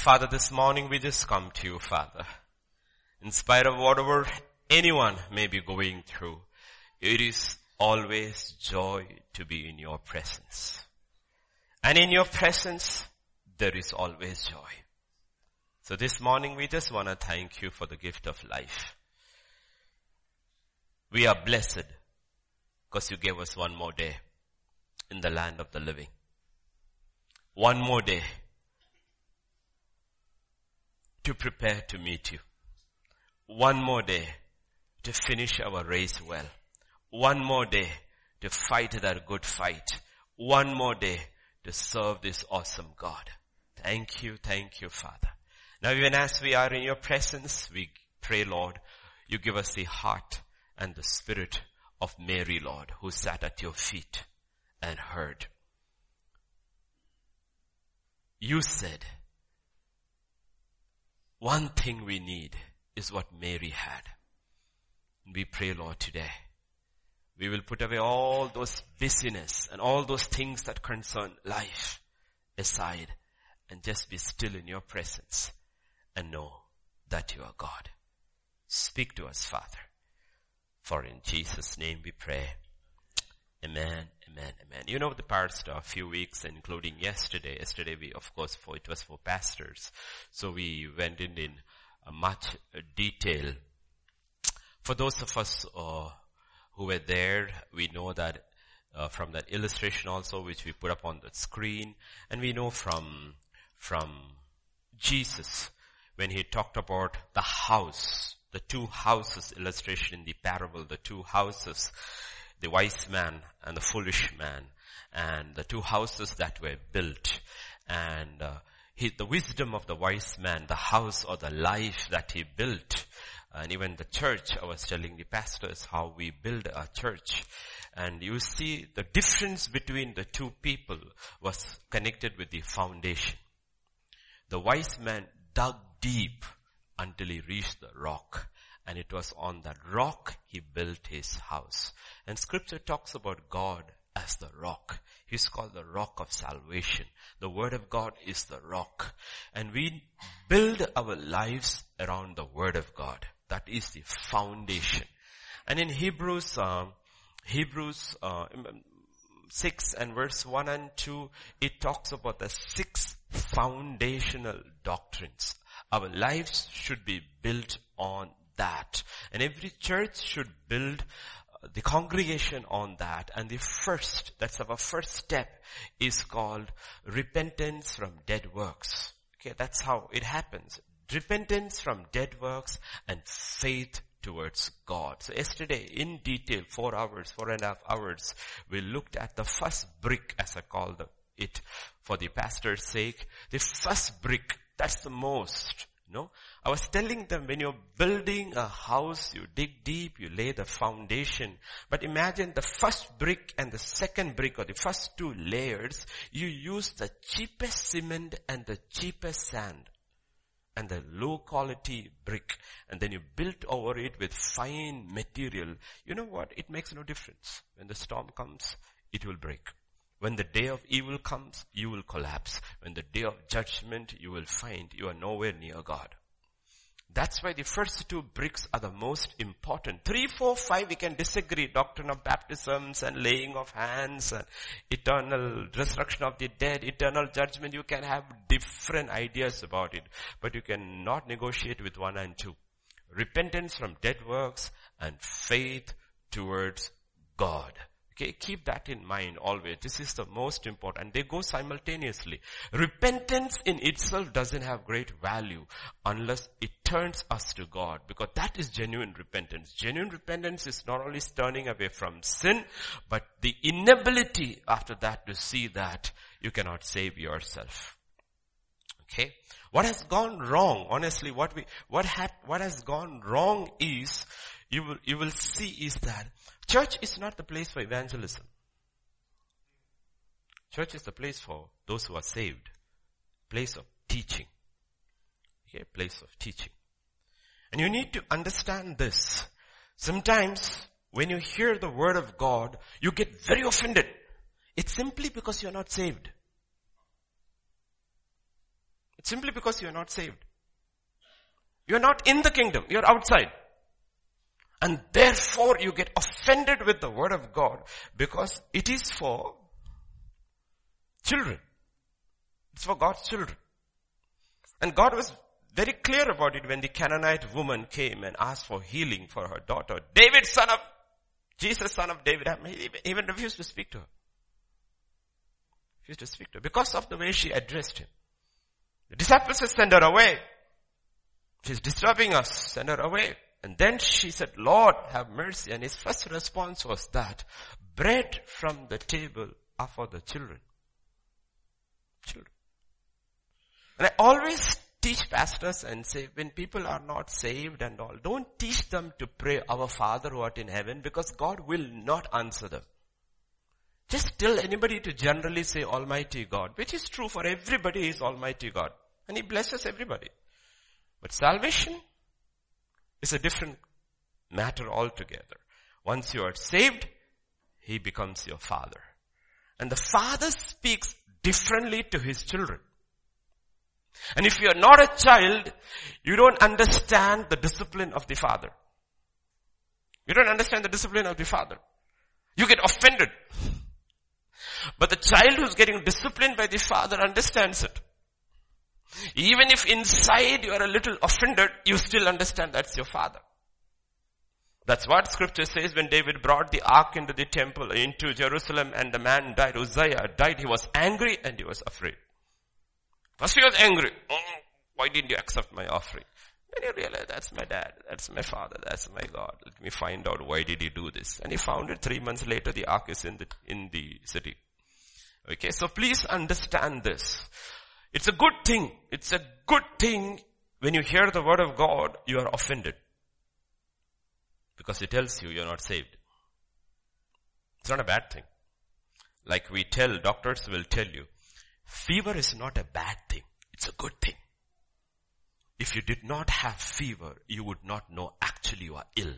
Father, this morning we just come to you, Father. In spite of whatever anyone may be going through, it is always joy to be in your presence. And in your presence, there is always joy. So this morning we just want to thank you for the gift of life. We are blessed because you gave us one more day in the land of the living. One more day to prepare to meet you. One more day to finish our race well. One more day to fight that good fight. One more day to serve this awesome God. Thank you, thank you, Father. Now even as we are in your presence, we pray, Lord, you give us the heart and the spirit of Mary, Lord, who sat at your feet and heard. You said, one thing we need is what Mary had. We pray, Lord, today. We will put away all those busyness and all those things that concern life aside and just be still in your presence and know that you are God. Speak to us, Father. For in Jesus' name we pray. Amen, amen, amen. You know the past a few weeks, including yesterday. Yesterday we, of course, for it was for pastors. So we went in in much detail. For those of us uh, who were there, we know that uh, from that illustration also, which we put up on the screen, and we know from from Jesus when he talked about the house, the two houses illustration in the parable, the two houses the wise man and the foolish man and the two houses that were built and uh, he, the wisdom of the wise man, the house or the life that he built and even the church, I was telling the pastors how we build a church. And you see the difference between the two people was connected with the foundation. The wise man dug deep until he reached the rock and it was on that rock he built his house. And scripture talks about God as the rock. He's called the rock of salvation. The word of God is the rock. And we build our lives around the word of God. That is the foundation. And in Hebrews, um, Hebrews uh, 6 and verse 1 and 2, it talks about the six foundational doctrines. Our lives should be built on that. And every church should build uh, the congregation on that. And the first, that's our first step, is called repentance from dead works. Okay, that's how it happens. Repentance from dead works and faith towards God. So yesterday, in detail, four hours, four and a half hours, we looked at the first brick, as I call it, for the pastor's sake. The first brick, that's the most you no? I was telling them when you're building a house, you dig deep, you lay the foundation. But imagine the first brick and the second brick or the first two layers, you use the cheapest cement and the cheapest sand and the low quality brick and then you build over it with fine material. You know what? It makes no difference. When the storm comes, it will break. When the day of evil comes, you will collapse. When the day of judgment, you will find you are nowhere near God. That's why the first two bricks are the most important. Three, four, five, we can disagree. Doctrine of baptisms and laying of hands and eternal resurrection of the dead, eternal judgment. You can have different ideas about it, but you cannot negotiate with one and two. Repentance from dead works and faith towards God. Okay, keep that in mind always. This is the most important. And they go simultaneously. Repentance in itself doesn't have great value unless it turns us to God because that is genuine repentance. Genuine repentance is not only turning away from sin, but the inability after that to see that you cannot save yourself. Okay? What has gone wrong, honestly, what we, what had, what has gone wrong is, you will, you will see is that Church is not the place for evangelism. Church is the place for those who are saved. Place of teaching. Okay, place of teaching. And you need to understand this. Sometimes when you hear the word of God, you get very offended. It's simply because you're not saved. It's simply because you're not saved. You're not in the kingdom. You're outside. And therefore you get offended with the word of God because it is for children. It's for God's children. And God was very clear about it when the Canaanite woman came and asked for healing for her daughter. David, son of, Jesus, son of David, even refused to speak to her. Refused to speak to her because of the way she addressed him. The disciples said, send her away. She's disturbing us. Send her away. And then she said, Lord, have mercy. And his first response was that bread from the table are for the children. Children. And I always teach pastors and say, when people are not saved and all, don't teach them to pray our Father who art in heaven because God will not answer them. Just tell anybody to generally say Almighty God, which is true for everybody is Almighty God. And He blesses everybody. But salvation is a different matter altogether. Once you are saved, He becomes your Father. And the Father speaks differently to His children. And if you're not a child, you don't understand the discipline of the Father. You don't understand the discipline of the Father. You get offended. But the child who's getting disciplined by the Father understands it. Even if inside you are a little offended, you still understand that's your father. That's what scripture says when David brought the ark into the temple, into Jerusalem and the man died, Uzziah died, he was angry and he was afraid. First he was angry. Oh, why didn't you accept my offering? Then you realize that's my dad, that's my father, that's my God. Let me find out why did he do this. And he found it three months later, the ark is in the, in the city. Okay, so please understand this. It's a good thing. It's a good thing when you hear the word of God, you are offended. Because it tells you you're not saved. It's not a bad thing. Like we tell, doctors will tell you, fever is not a bad thing. It's a good thing. If you did not have fever, you would not know actually you are ill.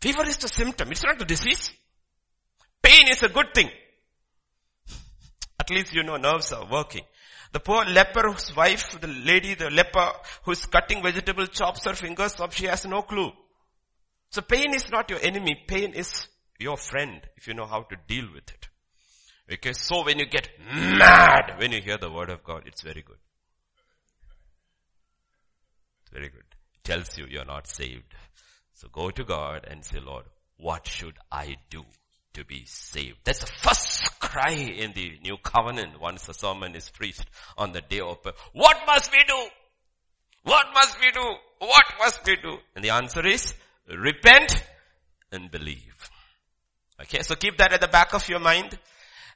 Fever is the symptom. It's not the disease. Pain is a good thing. At least you know nerves are working. The poor leper whose wife, the lady, the leper who's cutting vegetable chops her fingers off, she has no clue. So pain is not your enemy. Pain is your friend if you know how to deal with it. Okay, so when you get mad when you hear the word of God, it's very good. It's very good. It tells you you're not saved. So go to God and say, Lord, what should I do? To be saved. That's the first cry in the new covenant once the sermon is preached on the day of, what must we do? What must we do? What must we do? And the answer is, repent and believe. Okay, so keep that at the back of your mind.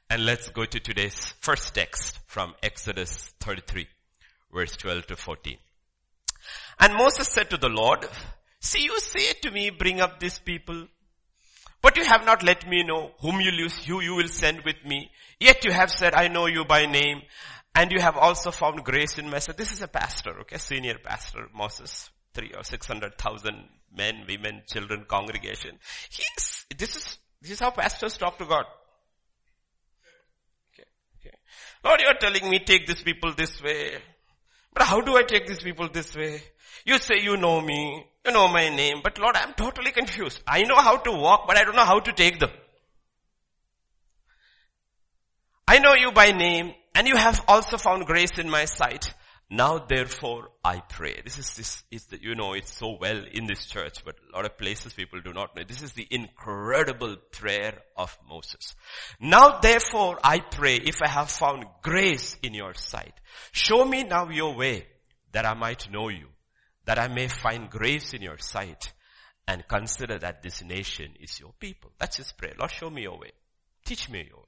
And let's go to today's first text from Exodus 33, verse 12 to 14. And Moses said to the Lord, see you say to me, bring up these people but you have not let me know whom you use, who you will send with me. Yet you have said, I know you by name. And you have also found grace in my sight. This is a pastor, okay, senior pastor, Moses, three or six hundred thousand men, women, children, congregation. He's, this is, this is how pastors talk to God. Okay, okay. Lord, you are telling me take these people this way. But how do I take these people this way? You say you know me, you know my name, but Lord, I'm totally confused. I know how to walk, but I don't know how to take them. I know you by name, and you have also found grace in my sight. Now therefore I pray. This is this is the, you know, it's so well in this church, but a lot of places people do not know. This is the incredible prayer of Moses. Now therefore I pray if I have found grace in your sight, show me now your way that I might know you that I may find grace in your sight and consider that this nation is your people. That's his prayer. Lord, show me your way. Teach me your way.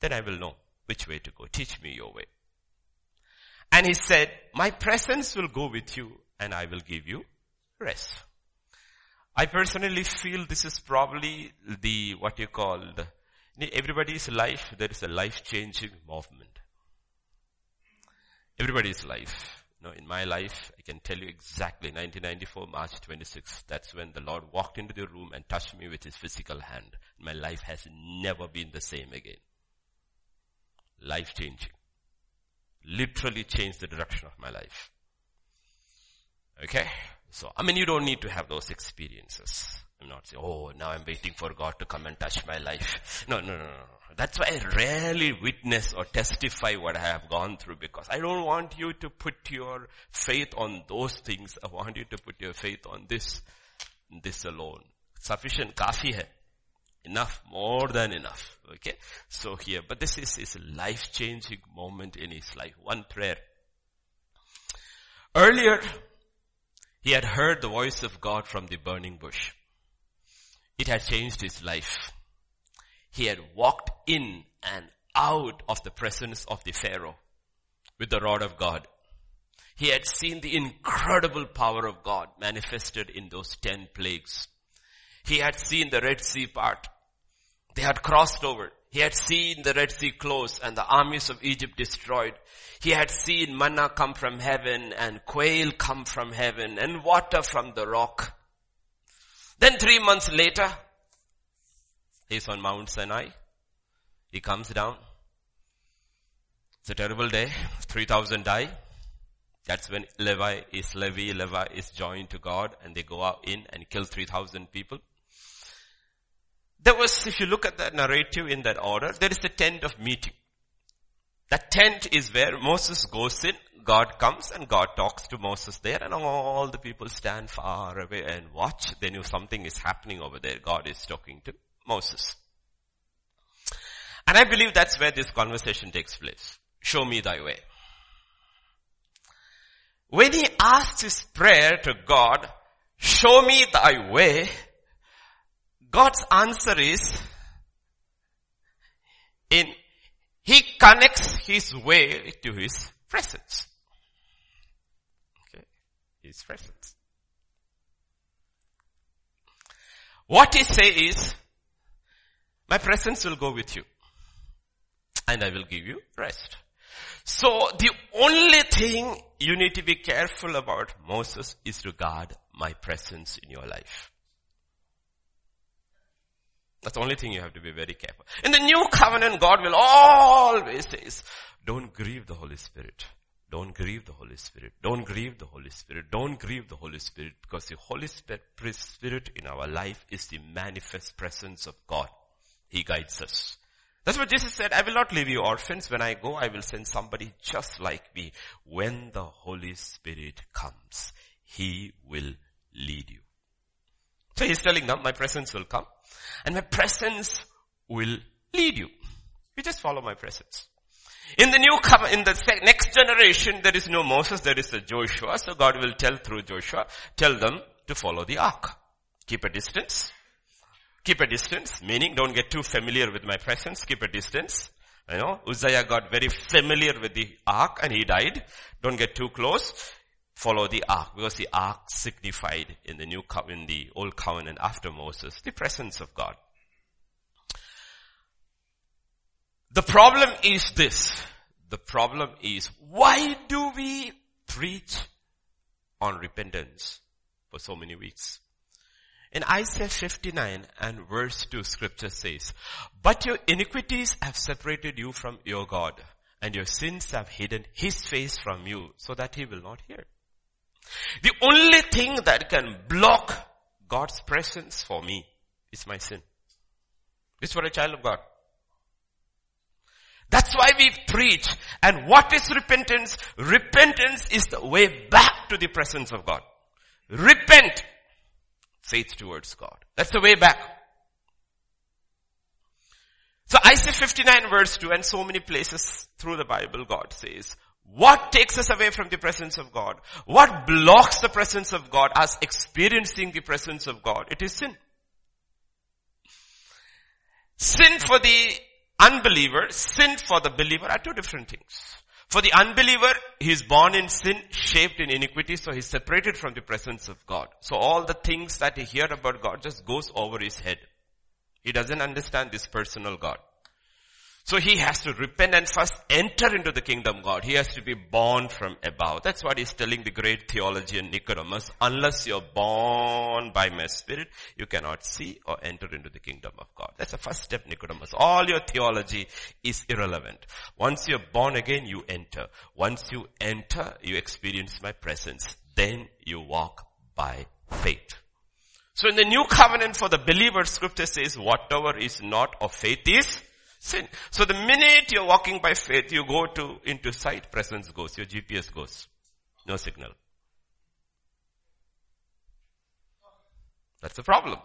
Then I will know which way to go. Teach me your way. And he said, my presence will go with you and I will give you rest. I personally feel this is probably the, what you call, the, everybody's life, there is a life changing movement. Everybody's life no, in my life, I can tell you exactly 1994, March 26th. That's when the Lord walked into the room and touched me with his physical hand. My life has never been the same again. Life changing. Literally changed the direction of my life. Okay? So, I mean, you don't need to have those experiences. I'm not saying, oh, now I'm waiting for God to come and touch my life. No, no, no, no. That's why I rarely witness or testify what I have gone through because I don't want you to put your faith on those things. I want you to put your faith on this, this alone. Sufficient, kafi hai. Enough, more than enough. Okay? So here, but this is his life-changing moment in his life. One prayer. Earlier, he had heard the voice of God from the burning bush. It had changed his life. He had walked in and out of the presence of the Pharaoh with the rod of God. He had seen the incredible power of God manifested in those ten plagues. He had seen the Red Sea part. They had crossed over. He had seen the Red Sea close and the armies of Egypt destroyed. He had seen manna come from heaven and quail come from heaven and water from the rock. Then three months later, he's on Mount Sinai. He comes down. It's a terrible day. 3,000 die. That's when Levi is Levi, Levi is joined to God and they go out in and kill 3,000 people. There was, if you look at the narrative in that order, there is the tent of meeting. That tent is where Moses goes in, God comes and God talks to Moses there and all the people stand far away and watch. They knew something is happening over there. God is talking to Moses. And I believe that's where this conversation takes place. Show me thy way. When he asked his prayer to God, show me thy way, God's answer is, in, he connects his way to his presence. Okay. His presence. What he say is, my presence will go with you. And I will give you rest. So the only thing you need to be careful about Moses is to guard my presence in your life. That's the only thing you have to be very careful. In the new covenant, God will always say, don't grieve the Holy Spirit. Don't grieve the Holy Spirit. Don't grieve the Holy Spirit. Don't grieve the Holy Spirit because the Holy Spirit in our life is the manifest presence of God. He guides us. That's what Jesus said, I will not leave you orphans. When I go, I will send somebody just like me. When the Holy Spirit comes, He will lead you. So He's telling them, my presence will come and my presence will lead you. You just follow my presence. In the new in the next generation, there is no Moses, there is a Joshua. So God will tell through Joshua, tell them to follow the ark. Keep a distance. Keep a distance, meaning don't get too familiar with my presence. Keep a distance. You know, Uzziah got very familiar with the ark and he died. Don't get too close follow the ark because the ark signified in the new in the old covenant after Moses the presence of God. The problem is this. The problem is why do we preach on repentance for so many weeks? In Isaiah 59 and verse 2 scripture says, but your iniquities have separated you from your God and your sins have hidden his face from you so that he will not hear. The only thing that can block God's presence for me is my sin. It's for a child of God. That's why we preach. And what is repentance? Repentance is the way back to the presence of God. Repent. Faith towards God. That's the way back. So Isaiah 59 verse 2 and so many places through the Bible God says, what takes us away from the presence of God? What blocks the presence of God, us experiencing the presence of God? It is sin. Sin for the unbeliever, sin for the believer are two different things. For the unbeliever, he is born in sin, shaped in iniquity, so he's separated from the presence of God. So all the things that he hear about God just goes over his head. He doesn't understand this personal God. So he has to repent and first enter into the kingdom of God. He has to be born from above. That's what he's telling the great theologian Nicodemus. Unless you're born by my spirit, you cannot see or enter into the kingdom of God. That's the first step, Nicodemus. All your theology is irrelevant. Once you're born again, you enter. Once you enter, you experience my presence. Then you walk by faith. So in the new covenant for the believer, scripture says whatever is not of faith is sin. So the minute you're walking by faith, you go to, into sight, presence goes, your GPS goes. No signal. That's the problem.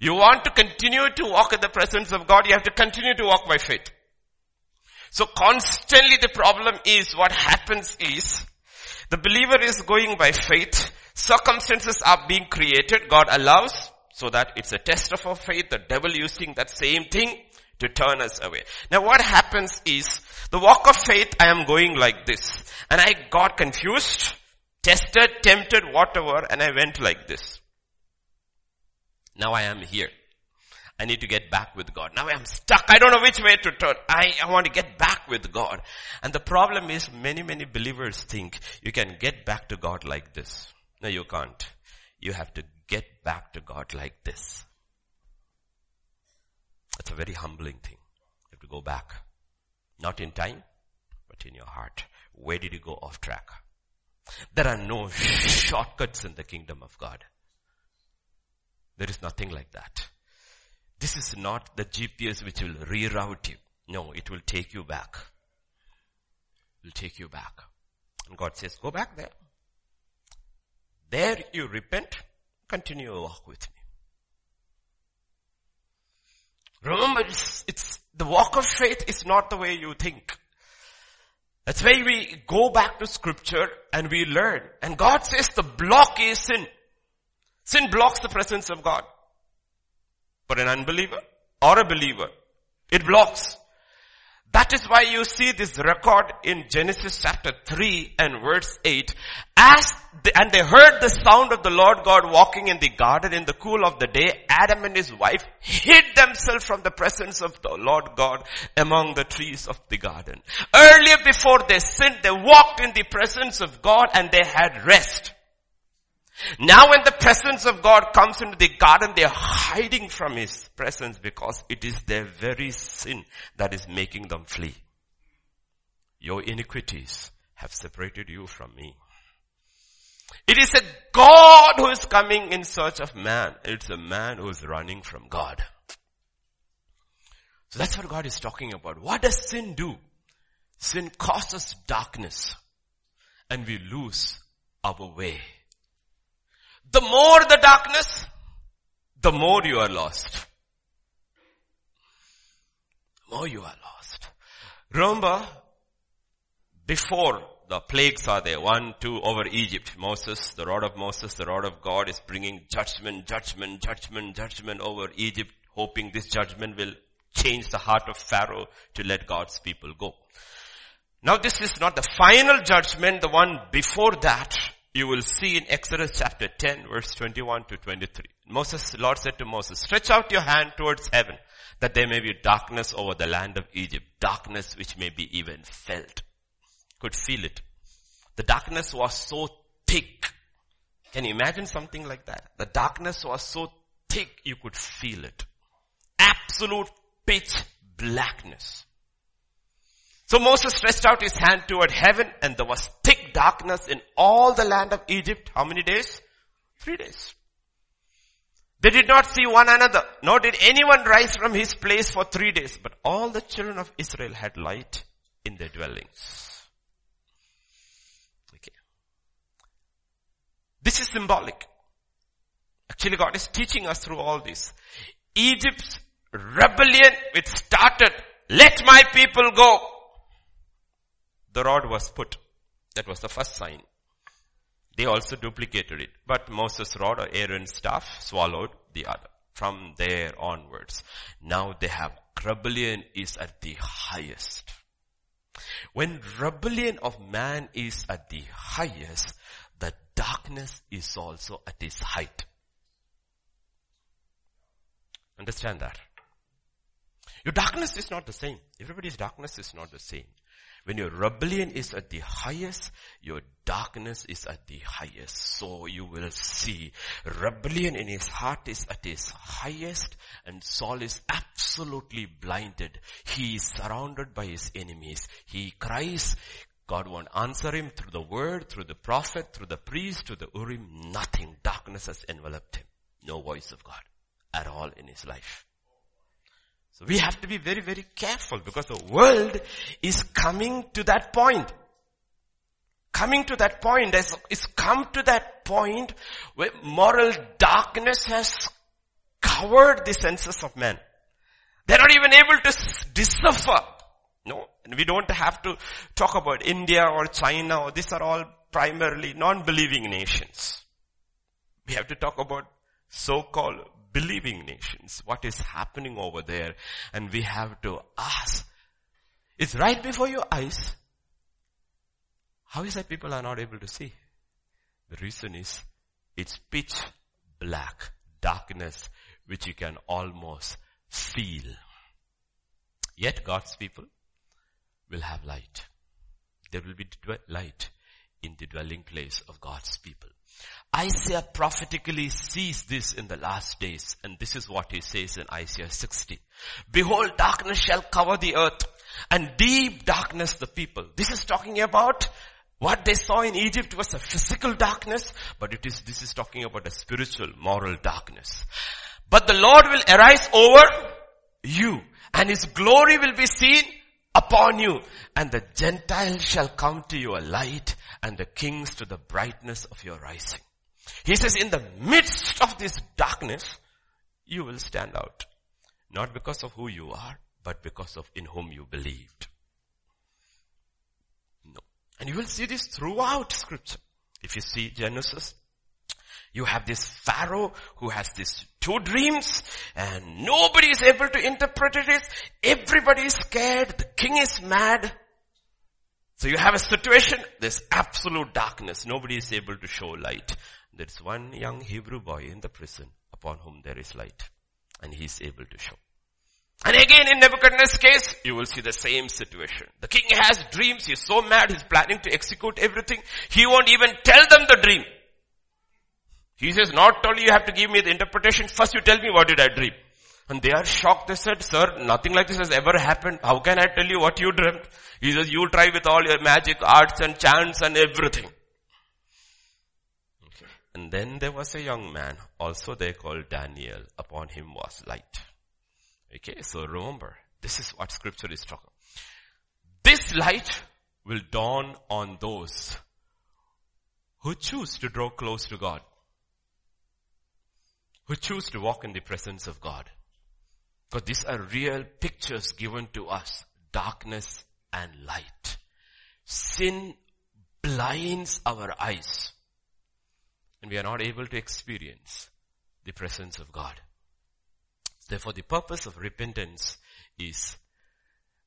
You want to continue to walk in the presence of God, you have to continue to walk by faith. So constantly the problem is what happens is the believer is going by faith. Circumstances are being created. God allows so that it's a test of our faith. The devil using that same thing to turn us away. Now what happens is the walk of faith I am going like this and I got confused, tested, tempted, whatever and I went like this. Now I am here. I need to get back with God. Now I'm stuck. I don't know which way to turn. I, I want to get back with God. And the problem is many, many believers think you can get back to God like this. No, you can't. You have to get back to God like this. It's a very humbling thing. You have to go back. Not in time, but in your heart. Where did you go off track? There are no shortcuts in the kingdom of God. There is nothing like that. This is not the GPS which will reroute you. No, it will take you back. It will take you back. And God says, go back there. There you repent, continue your walk with me. Remember, it's, it's, the walk of faith is not the way you think. That's why we go back to scripture and we learn. And God says the block is sin. Sin blocks the presence of God. For an unbeliever or a believer, it blocks. That is why you see this record in Genesis chapter 3 and verse 8. As the, and they heard the sound of the Lord God walking in the garden in the cool of the day. Adam and his wife hid themselves from the presence of the Lord God among the trees of the garden. Earlier before they sinned, they walked in the presence of God and they had rest. Now when the presence of God comes into the garden, they are hiding from His presence because it is their very sin that is making them flee. Your iniquities have separated you from me. It is a God who is coming in search of man. It's a man who is running from God. So that's what God is talking about. What does sin do? Sin causes darkness and we lose our way. The more the darkness, the more you are lost. The more you are lost. Remember, before the plagues are there, one, two over Egypt, Moses, the rod of Moses, the rod of God is bringing judgment, judgment, judgment, judgment over Egypt, hoping this judgment will change the heart of Pharaoh to let God's people go. Now this is not the final judgment, the one before that you will see in Exodus chapter 10 verse 21 to 23. Moses, Lord said to Moses, stretch out your hand towards heaven that there may be darkness over the land of Egypt, darkness which may be even felt. Could feel it. The darkness was so thick. Can you imagine something like that? The darkness was so thick you could feel it. Absolute pitch blackness. So Moses stretched out his hand toward heaven and there was thick darkness in all the land of Egypt. How many days? Three days. They did not see one another, nor did anyone rise from his place for three days, but all the children of Israel had light in their dwellings. Okay. This is symbolic. Actually God is teaching us through all this. Egypt's rebellion which started, let my people go, the rod was put. That was the first sign. They also duplicated it. But Moses' rod or Aaron's staff swallowed the other. From there onwards. Now they have rebellion is at the highest. When rebellion of man is at the highest, the darkness is also at its height. Understand that? Your darkness is not the same. Everybody's darkness is not the same. When your rebellion is at the highest, your darkness is at the highest. So you will see rebellion in his heart is at his highest and Saul is absolutely blinded. He is surrounded by his enemies. He cries, God won't answer him through the word, through the prophet, through the priest, through the Urim. Nothing. Darkness has enveloped him. No voice of God at all in his life. So we have to be very, very careful because the world is coming to that point. Coming to that point, has, it's come to that point where moral darkness has covered the senses of men. They're not even able to decipher. No, we don't have to talk about India or China or these are all primarily non-believing nations. We have to talk about so-called believing nations, what is happening over there. And we have to ask, it's right before your eyes. How is that people are not able to see? The reason is, it's pitch black, darkness, which you can almost feel. Yet God's people will have light. There will be light in the dwelling place of God's people. Isaiah prophetically sees this in the last days and this is what he says in Isaiah 60. Behold darkness shall cover the earth and deep darkness the people. This is talking about what they saw in Egypt was a physical darkness, but it is, this is talking about a spiritual, moral darkness. But the Lord will arise over you and his glory will be seen upon you and the Gentiles shall come to your light and the kings to the brightness of your rising. He says in the midst of this darkness, you will stand out. Not because of who you are, but because of in whom you believed. No. And you will see this throughout scripture. If you see Genesis, you have this Pharaoh who has these two dreams and nobody is able to interpret it. Everybody is scared. The king is mad. So you have a situation, there's absolute darkness. Nobody is able to show light. There's one young Hebrew boy in the prison upon whom there is light. And he's able to show. And again in Nebuchadnezzar's case, you will see the same situation. The king has dreams, he's so mad, he's planning to execute everything. He won't even tell them the dream. He says, not only you have to give me the interpretation, first you tell me what did I dream. And they are shocked. They said, sir, nothing like this has ever happened. How can I tell you what you dreamt? He says, you try with all your magic arts and chants and everything. Okay. And then there was a young man, also they called Daniel. Upon him was light. Okay, so remember, this is what scripture is talking. This light will dawn on those who choose to draw close to God who choose to walk in the presence of God. Because these are real pictures given to us. Darkness and light. Sin blinds our eyes. And we are not able to experience the presence of God. Therefore the purpose of repentance is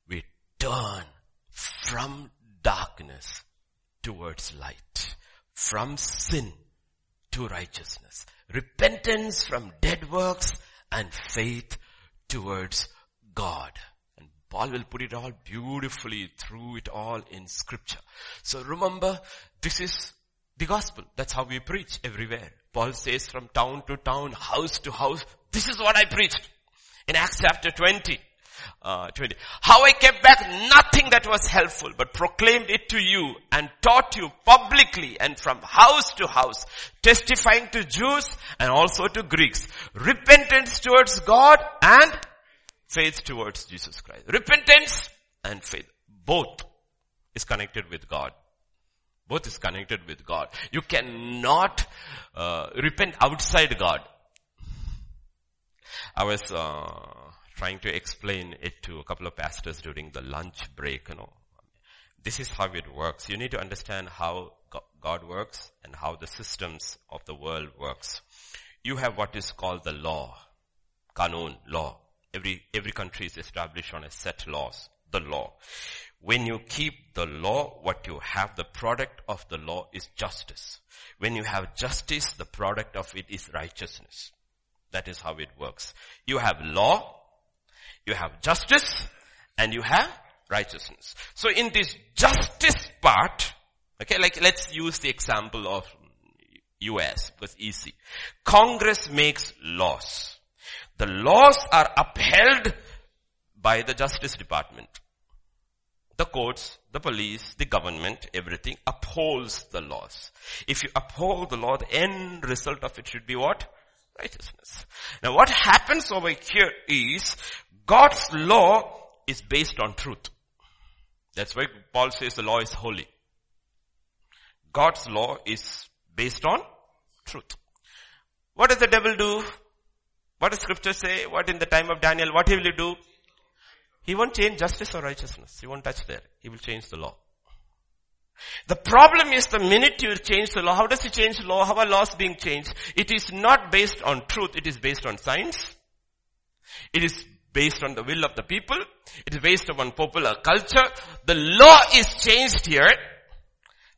we turn from darkness towards light. From sin to righteousness. Repentance from dead works and faith towards God. And Paul will put it all beautifully through it all in scripture. So remember, this is the gospel. That's how we preach everywhere. Paul says from town to town, house to house, this is what I preached. In Acts chapter 20, uh, 20. How I kept back nothing that was helpful, but proclaimed it to you and taught you publicly and from house to house, testifying to Jews and also to Greeks. Repentance towards God and faith towards Jesus Christ. Repentance and faith. Both is connected with God. Both is connected with God. You cannot uh, repent outside God. I was uh, trying to explain it to a couple of pastors during the lunch break, you know. This is how it works. You need to understand how God works and how the systems of the world works. You have what is called the law, kanun, law. Every, every country is established on a set laws, the law. When you keep the law, what you have, the product of the law is justice. When you have justice, the product of it is righteousness. That is how it works. You have law, You have justice and you have righteousness. So in this justice part, okay, like let's use the example of US because easy. Congress makes laws. The laws are upheld by the Justice Department. The courts, the police, the government, everything upholds the laws. If you uphold the law, the end result of it should be what? Righteousness. Now what happens over here is God's law is based on truth. That's why Paul says the law is holy. God's law is based on truth. What does the devil do? What does scripture say? What in the time of Daniel, what will he will do? He won't change justice or righteousness. He won't touch there. He will change the law. The problem is the minute you change the law, how does he change the law? How are laws being changed? It is not based on truth, it is based on science. It is based on the will of the people. It is based upon popular culture. The law is changed here.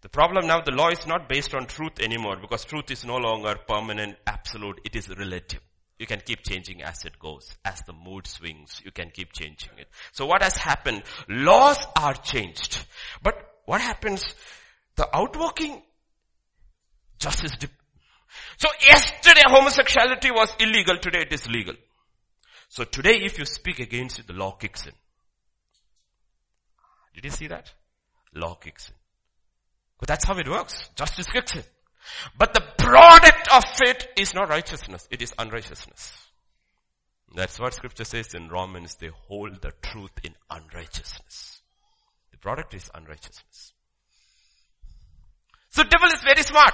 The problem now, the law is not based on truth anymore because truth is no longer permanent, absolute. It is relative. You can keep changing as it goes. As the mood swings, you can keep changing it. So what has happened? Laws are changed. But what happens? The outworking justice. Dip- so yesterday homosexuality was illegal, today it is legal. So today if you speak against it, the law kicks in. Did you see that? Law kicks in. But that's how it works. Justice kicks in. But the product of it is not righteousness, it is unrighteousness. That's what scripture says in Romans, they hold the truth in unrighteousness. The product is unrighteousness. So devil is very smart.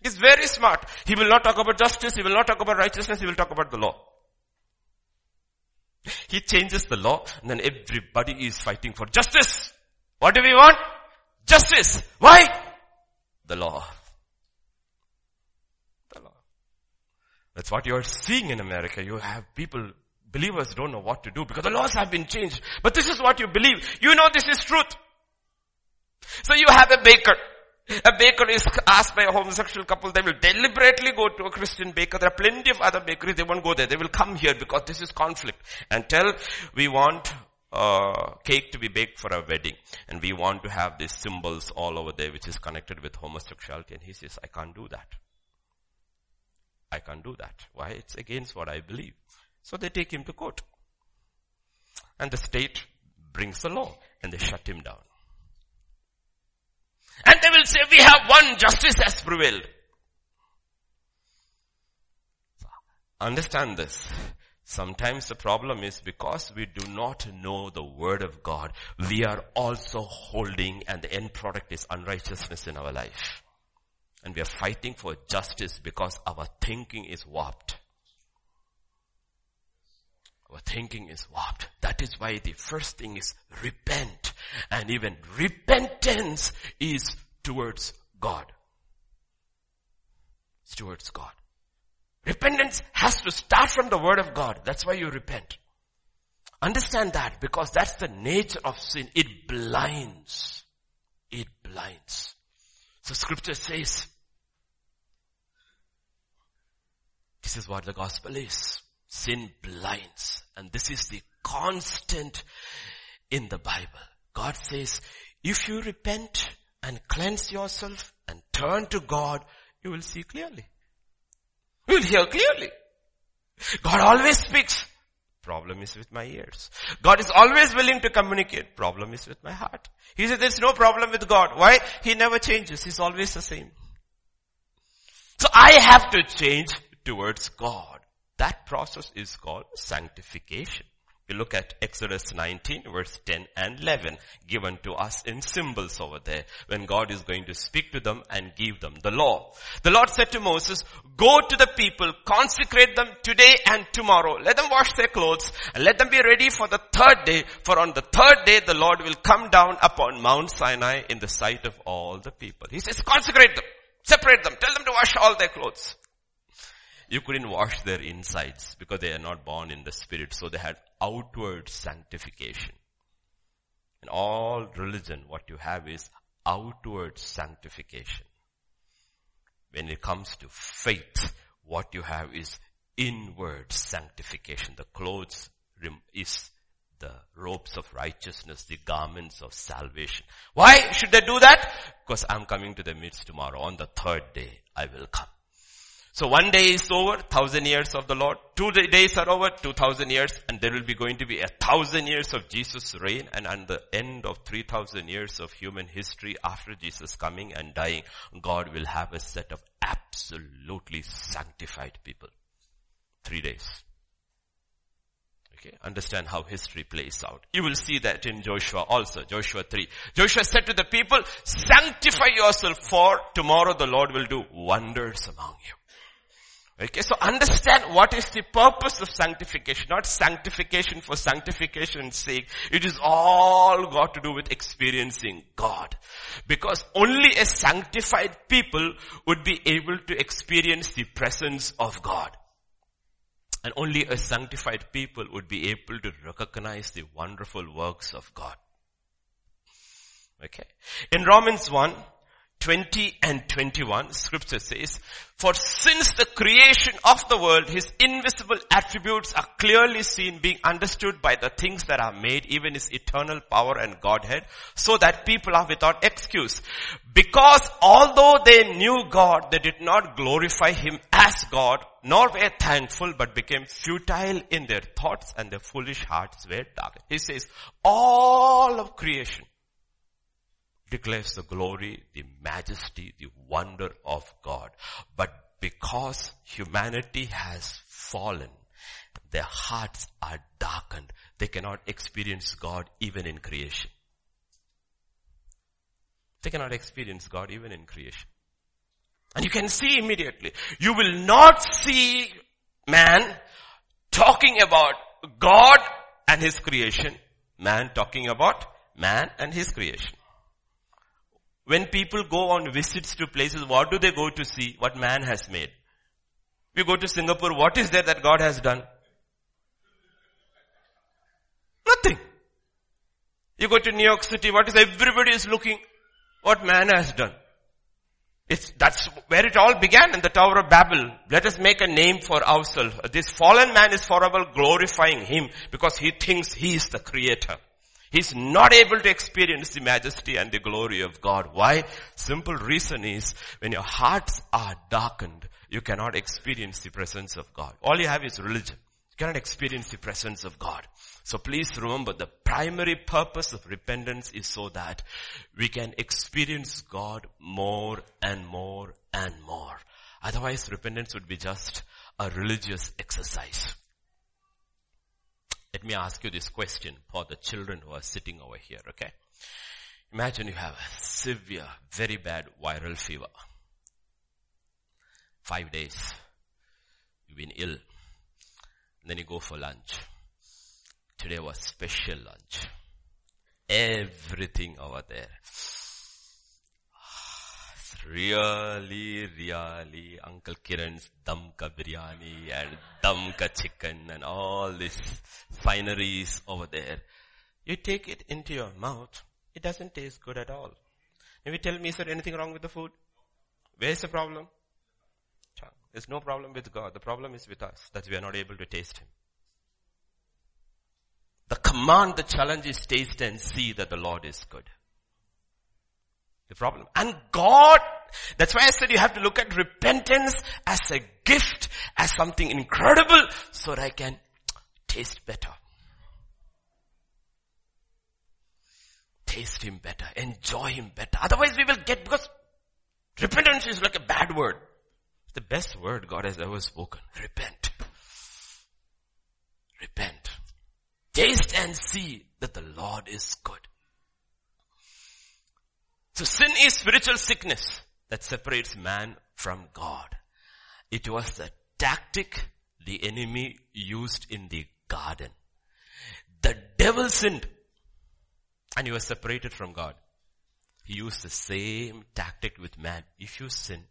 He's very smart. He will not talk about justice, he will not talk about righteousness, he will talk about the law. He changes the law and then everybody is fighting for justice. What do we want? Justice. Why? The law. The law. That's what you're seeing in America. You have people, believers don't know what to do because the laws have been changed. But this is what you believe. You know this is truth. So you have a baker. A baker is asked by a homosexual couple, they will deliberately go to a Christian baker. There are plenty of other bakeries, they won't go there. They will come here because this is conflict and tell, we want uh, cake to be baked for a wedding and we want to have these symbols all over there which is connected with homosexuality and he says, I can't do that. I can't do that. Why? It's against what I believe. So they take him to court. And the state brings the law and they shut him down. And they will say, we have one justice has prevailed. Understand this. Sometimes the problem is because we do not know the word of God, we are also holding and the end product is unrighteousness in our life. And we are fighting for justice because our thinking is warped. Our thinking is warped. That is why the first thing is repent. And even repentance is towards God. It's towards God. Repentance has to start from the word of God. That's why you repent. Understand that because that's the nature of sin. It blinds. It blinds. So scripture says, This is what the gospel is. Sin blinds. And this is the constant in the Bible. God says, if you repent and cleanse yourself and turn to God, you will see clearly. You will hear clearly. God always speaks. Problem is with my ears. God is always willing to communicate. Problem is with my heart. He said there's no problem with God. Why? He never changes. He's always the same. So I have to change towards God. That process is called sanctification. We look at Exodus 19 verse 10 and 11 given to us in symbols over there when God is going to speak to them and give them the law. The Lord said to Moses, go to the people, consecrate them today and tomorrow. Let them wash their clothes and let them be ready for the third day. For on the third day the Lord will come down upon Mount Sinai in the sight of all the people. He says consecrate them, separate them, tell them to wash all their clothes you couldn't wash their insides because they are not born in the spirit. So they had outward sanctification. In all religion, what you have is outward sanctification. When it comes to faith, what you have is inward sanctification. The clothes is the robes of righteousness, the garments of salvation. Why should they do that? Because I'm coming to the midst tomorrow. On the third day, I will come. So one day is over, thousand years of the Lord. Two days are over, two thousand years, and there will be going to be a thousand years of Jesus' reign, and at the end of three thousand years of human history after Jesus coming and dying, God will have a set of absolutely sanctified people. Three days. Okay, understand how history plays out. You will see that in Joshua also, Joshua 3. Joshua said to the people, sanctify yourself for tomorrow the Lord will do wonders among you. Okay, so understand what is the purpose of sanctification, not sanctification for sanctification's sake. It is all got to do with experiencing God. Because only a sanctified people would be able to experience the presence of God. And only a sanctified people would be able to recognize the wonderful works of God. Okay. In Romans 1, 20 and 21, scripture says, for since the creation of the world, his invisible attributes are clearly seen being understood by the things that are made, even his eternal power and Godhead, so that people are without excuse. Because although they knew God, they did not glorify him as God, nor were thankful, but became futile in their thoughts and their foolish hearts were darkened. He says, all of creation declares the glory, the majesty, the wonder of God. But because humanity has fallen, their hearts are darkened. They cannot experience God even in creation. They cannot experience God even in creation. And you can see immediately. You will not see man talking about God and his creation. Man talking about man and his creation. When people go on visits to places, what do they go to see? What man has made. We go to Singapore, what is there that God has done? Nothing. You go to New York City, what is everybody is looking? What man has done. It's, that's where it all began in the Tower of Babel. Let us make a name for ourselves. This fallen man is forever glorifying him because he thinks he is the creator. He's not able to experience the majesty and the glory of God. Why? Simple reason is when your hearts are darkened, you cannot experience the presence of God. All you have is religion. You cannot experience the presence of God. So please remember the primary purpose of repentance is so that we can experience God more and more and more. Otherwise repentance would be just a religious exercise. Let me ask you this question for the children who are sitting over here, okay? Imagine you have a severe, very bad viral fever. Five days. You've been ill. And then you go for lunch. Today was special lunch. Everything over there really, really Uncle Kiran's Damka biryani and Damka chicken and all these fineries over there. You take it into your mouth, it doesn't taste good at all. Maybe tell me, is there anything wrong with the food? Where's the problem? There's no problem with God. The problem is with us that we are not able to taste Him. The command, the challenge is taste and see that the Lord is good. The problem. And God, that's why I said you have to look at repentance as a gift, as something incredible, so that I can taste better. Taste Him better, enjoy Him better. Otherwise we will get, because repentance is like a bad word. It's the best word God has ever spoken. Repent. Repent. Taste and see that the Lord is good. So sin is spiritual sickness that separates man from God. It was the tactic the enemy used in the garden. The devil sinned and he was separated from God. He used the same tactic with man. If you sin,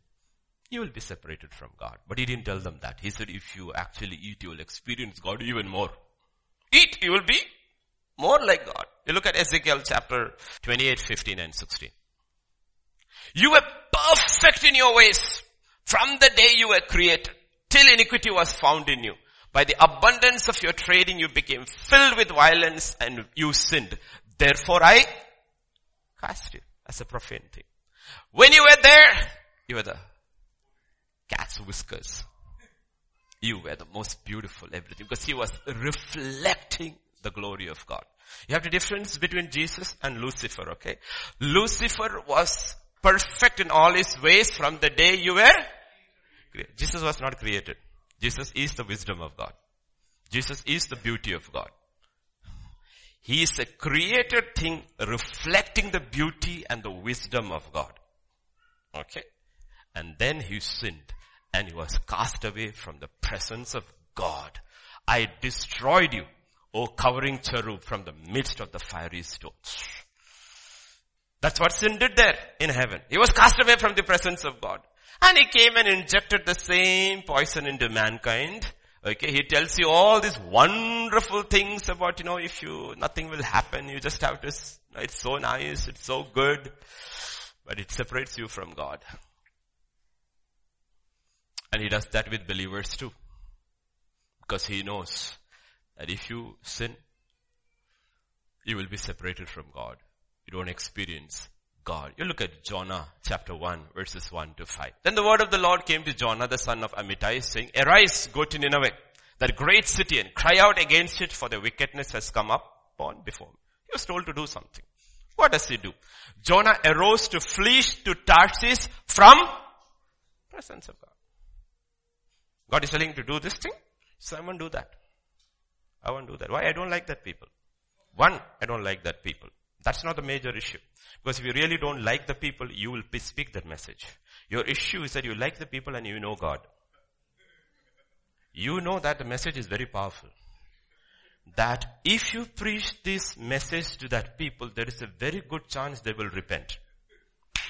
you will be separated from God. But he didn't tell them that. He said if you actually eat, you will experience God even more. Eat, you will be more like God. You look at Ezekiel chapter 28, 15 and 16. You were perfect in your ways from the day you were created till iniquity was found in you. By the abundance of your trading, you became filled with violence and you sinned. Therefore I cast you as a profane thing. When you were there, you were the cat's whiskers. You were the most beautiful everything because he was reflecting the glory of God. You have the difference between Jesus and Lucifer, okay? Lucifer was perfect in all his ways from the day you were Jesus was not created. Jesus is the wisdom of God. Jesus is the beauty of God. He is a created thing reflecting the beauty and the wisdom of God. Okay? And then he sinned and he was cast away from the presence of God. I destroyed you, O covering cherub from the midst of the fiery stones. That's what sin did there in heaven. He was cast away from the presence of God. And he came and injected the same poison into mankind. Okay, he tells you all these wonderful things about, you know, if you, nothing will happen, you just have to, it's so nice, it's so good. But it separates you from God. And he does that with believers too. Because he knows that if you sin, you will be separated from God. You don't experience God. You look at Jonah chapter 1 verses 1 to 5. Then the word of the Lord came to Jonah the son of Amittai saying, Arise, go to Nineveh, that great city and cry out against it for the wickedness has come up upon before me. He was told to do something. What does he do? Jonah arose to flee to Tarsus from presence of God. God is telling him to do this thing. So I won't do that. I won't do that. Why? I don't like that people. One, I don't like that people. That's not the major issue. Because if you really don't like the people, you will speak that message. Your issue is that you like the people and you know God. You know that the message is very powerful that if you preach this message to that people, there is a very good chance they will repent.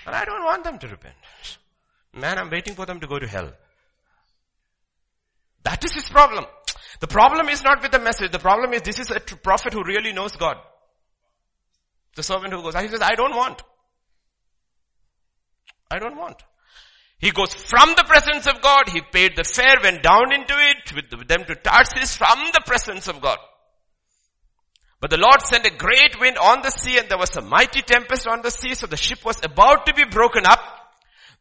And I don't want them to repent. Man, I'm waiting for them to go to hell. That is his problem. The problem is not with the message. The problem is this is a prophet who really knows God. The servant who goes, he says, I don't want. I don't want. He goes from the presence of God. He paid the fare, went down into it with them to Tarsus from the presence of God. But the Lord sent a great wind on the sea and there was a mighty tempest on the sea so the ship was about to be broken up.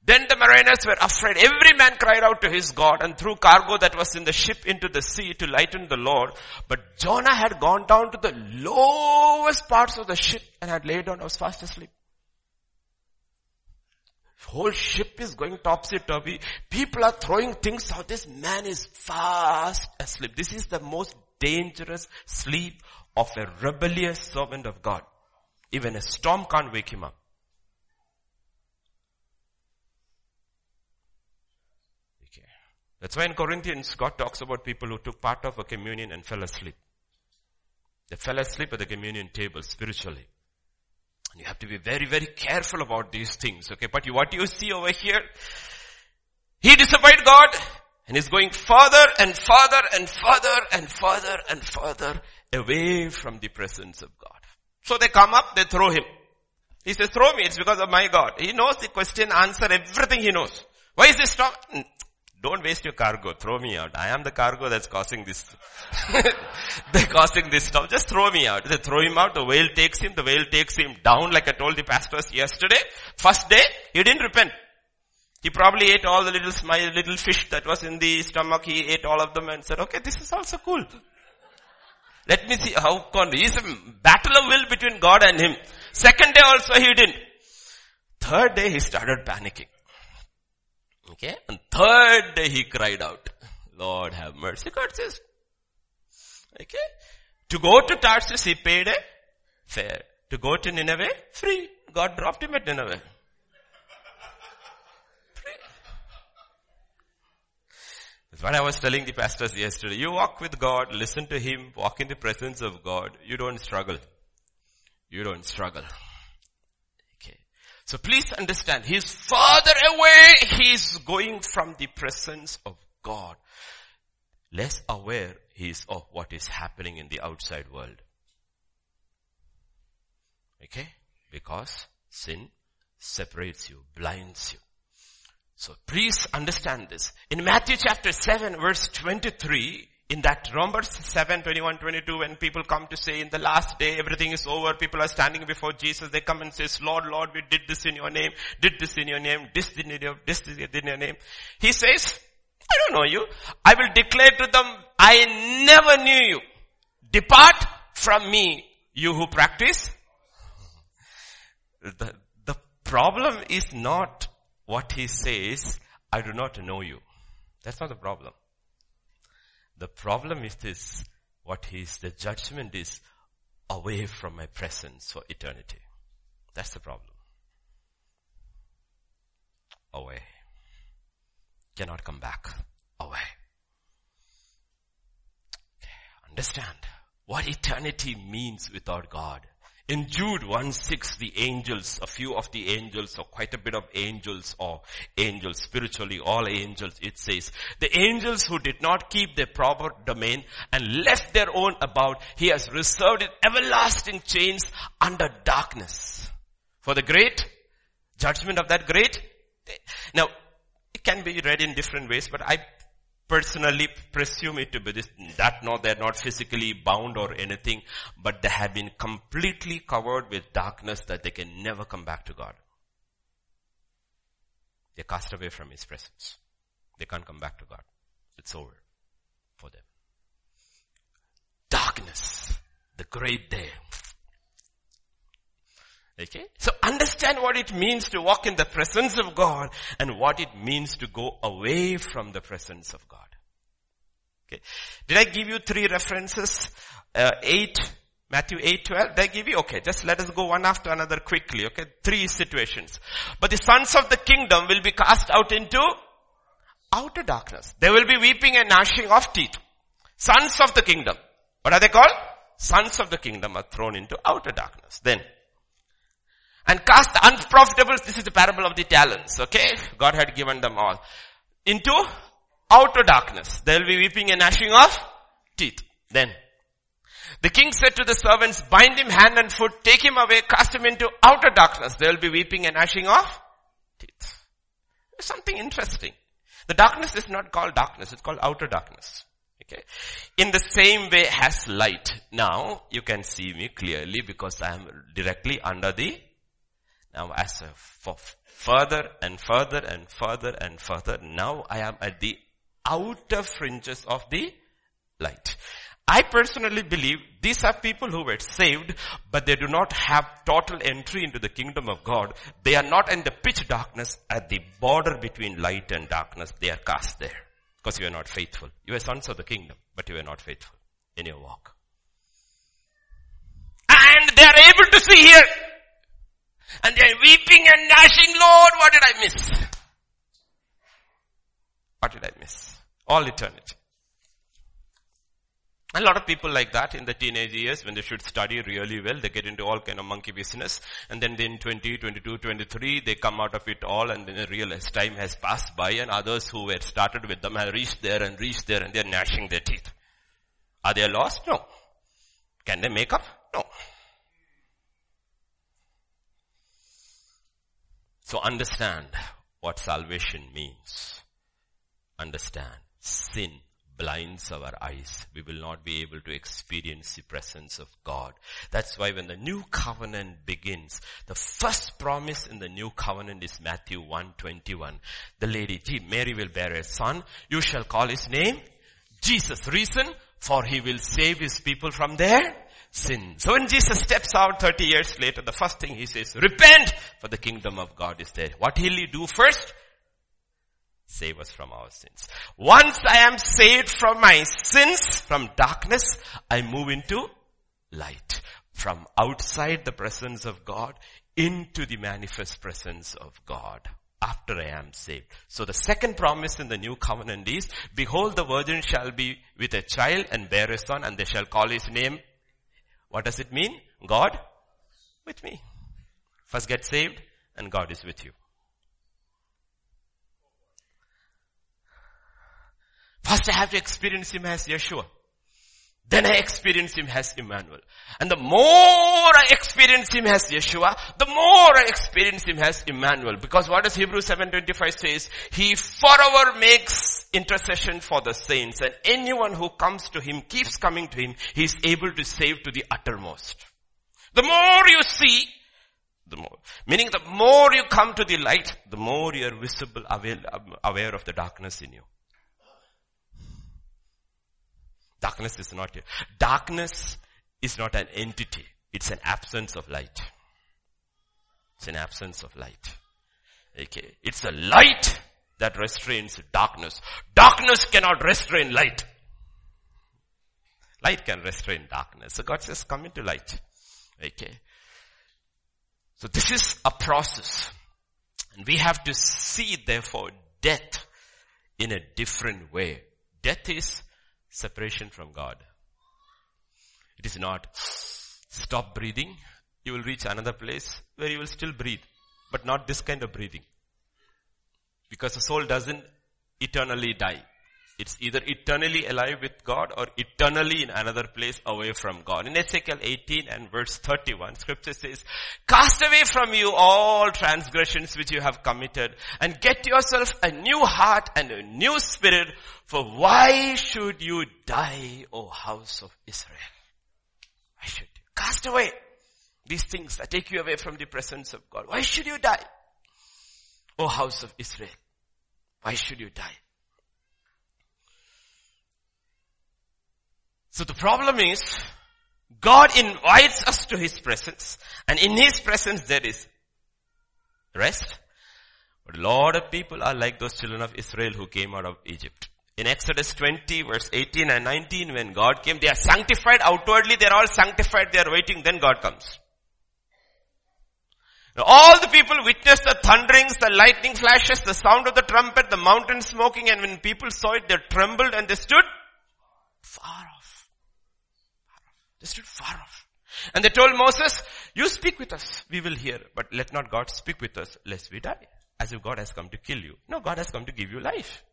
Then the mariners were afraid. Every man cried out to his God and threw cargo that was in the ship into the sea to lighten the Lord. But Jonah had gone down to the lowest parts of the ship and had laid down, was fast asleep. Whole ship is going topsy-turvy. People are throwing things out. This man is fast asleep. This is the most dangerous sleep of a rebellious servant of God. Even a storm can't wake him up. Okay. That's why in Corinthians, God talks about people who took part of a communion and fell asleep. They fell asleep at the communion table spiritually. And you have to be very, very careful about these things, okay? But what you see over here, he disobeyed God and is going further and further and further and further and further away from the presence of God. So they come up, they throw him. He says, throw me, it's because of my God. He knows the question, answer, everything he knows. Why is this stop? Don't waste your cargo. Throw me out. I am the cargo that's causing this. They're causing this stuff. Just throw me out. They throw him out. The whale takes him. The whale takes him down like I told the pastors yesterday. First day, he didn't repent. He probably ate all the little, my little fish that was in the stomach. He ate all of them and said, okay, this is also cool. Let me see how con, he's a battle of will between God and him. Second day also he didn't. Third day he started panicking. Okay. And third day he cried out, Lord have mercy. God says, okay. To go to Tarsus he paid a fare. To go to Nineveh, free. God dropped him at Nineveh. That's what I was telling the pastors yesterday. You walk with God, listen to Him, walk in the presence of God. You don't struggle. You don't struggle. So please understand, He's further away. He's going from the presence of God. Less aware He is of what is happening in the outside world. Okay? Because sin separates you, blinds you. So please understand this. In Matthew chapter 7 verse 23, in that Numbers 7, 21, 22, when people come to say in the last day everything is over, people are standing before Jesus, they come and says, Lord, Lord, we did this in your name, did this in your name, this in your, this in your name. He says, I don't know you. I will declare to them, I never knew you. Depart from me, you who practice. The, the problem is not what he says, I do not know you. That's not the problem. The problem is this, what is the judgment is away from my presence for eternity. That's the problem. Away. Cannot come back. Away. Understand what eternity means without God. In Jude 1 6, the angels, a few of the angels, or quite a bit of angels, or angels, spiritually all angels, it says, the angels who did not keep their proper domain and left their own about, he has reserved in everlasting chains under darkness. For the great judgment of that great. Now, it can be read in different ways, but I personally presume it to be this, that no, they're not physically bound or anything, but they have been completely covered with darkness that they can never come back to God. They're cast away from His presence. They can't come back to God. It's over for them. Darkness, the great day. Okay? So understand what it means to walk in the presence of God and what it means to go away from the presence of God. Okay. Did I give you three references? Uh, 8, Matthew 8, 12. Did I give you? Okay, just let us go one after another quickly. Okay, three situations. But the sons of the kingdom will be cast out into outer darkness. There will be weeping and gnashing of teeth. Sons of the kingdom. What are they called? Sons of the kingdom are thrown into outer darkness. Then, and cast the unprofitable, this is the parable of the talents, okay? God had given them all. Into outer darkness. There will be weeping and gnashing of teeth. Then, the king said to the servants, bind him hand and foot, take him away, cast him into outer darkness. There will be weeping and gnashing of teeth. There's something interesting. The darkness is not called darkness, it's called outer darkness. Okay. In the same way as light. Now, you can see me clearly because I am directly under the now as a further and further and further and further, now I am at the outer fringes of the light. I personally believe these are people who were saved, but they do not have total entry into the kingdom of God. They are not in the pitch darkness at the border between light and darkness. They are cast there because you are not faithful. You are sons of the kingdom, but you are not faithful in your walk. And they are able to see here and they're weeping and gnashing, Lord, what did I miss? What did I miss? All eternity. A lot of people like that in the teenage years when they should study really well, they get into all kind of monkey business and then in 20, 22, 23, they come out of it all and then they realize time has passed by and others who were started with them have reached there and reached there and they're gnashing their teeth. Are they lost? No. Can they make up? No. So understand what salvation means. Understand. Sin blinds our eyes. We will not be able to experience the presence of God. That's why when the new covenant begins, the first promise in the new covenant is Matthew 121. The lady, Mary will bear a son. You shall call his name Jesus. Reason? For he will save his people from their sin. So when Jesus steps out 30 years later, the first thing he says, repent for the kingdom of God is there. What will he do first? Save us from our sins. Once I am saved from my sins, from darkness, I move into light. From outside the presence of God into the manifest presence of God after I am saved. So the second promise in the new covenant is, behold the virgin shall be with a child and bear a son and they shall call his name what does it mean? God with me. First get saved and God is with you. First I have to experience Him as Yeshua. Then I experience Him as Emmanuel. And the more I experience Him as Yeshua, the more I experience Him as Emmanuel. Because what does Hebrews 7.25 says? He forever makes intercession for the saints and anyone who comes to him, keeps coming to him, he is able to save to the uttermost. The more you see, the more. Meaning the more you come to the light, the more you are visible, aware, aware of the darkness in you. Darkness is not here. Darkness is not an entity. It's an absence of light. It's an absence of light. Okay. It's a light that restrains darkness. Darkness cannot restrain light. Light can restrain darkness. So God says, come into light. Okay. So this is a process. And we have to see therefore death in a different way. Death is separation from God. It is not stop breathing. You will reach another place where you will still breathe, but not this kind of breathing. Because the soul doesn't eternally die. It's either eternally alive with God or eternally in another place away from God. In Ezekiel 18 and verse 31, scripture says, cast away from you all transgressions which you have committed and get yourself a new heart and a new spirit for why should you die, O house of Israel? Why should you? Cast away these things that take you away from the presence of God. Why should you die? O house of Israel. Why should you die? So the problem is, God invites us to His presence, and in His presence there is rest. But a lot of people are like those children of Israel who came out of Egypt. In Exodus 20 verse 18 and 19 when God came, they are sanctified outwardly, they are all sanctified, they are waiting, then God comes. All the people witnessed the thunderings, the lightning flashes, the sound of the trumpet, the mountain smoking, and when people saw it, they trembled and they stood far off. they stood far off. And they told Moses, you speak with us, we will hear, but let not God speak with us lest we die. As if God has come to kill you. No, God has come to give you life.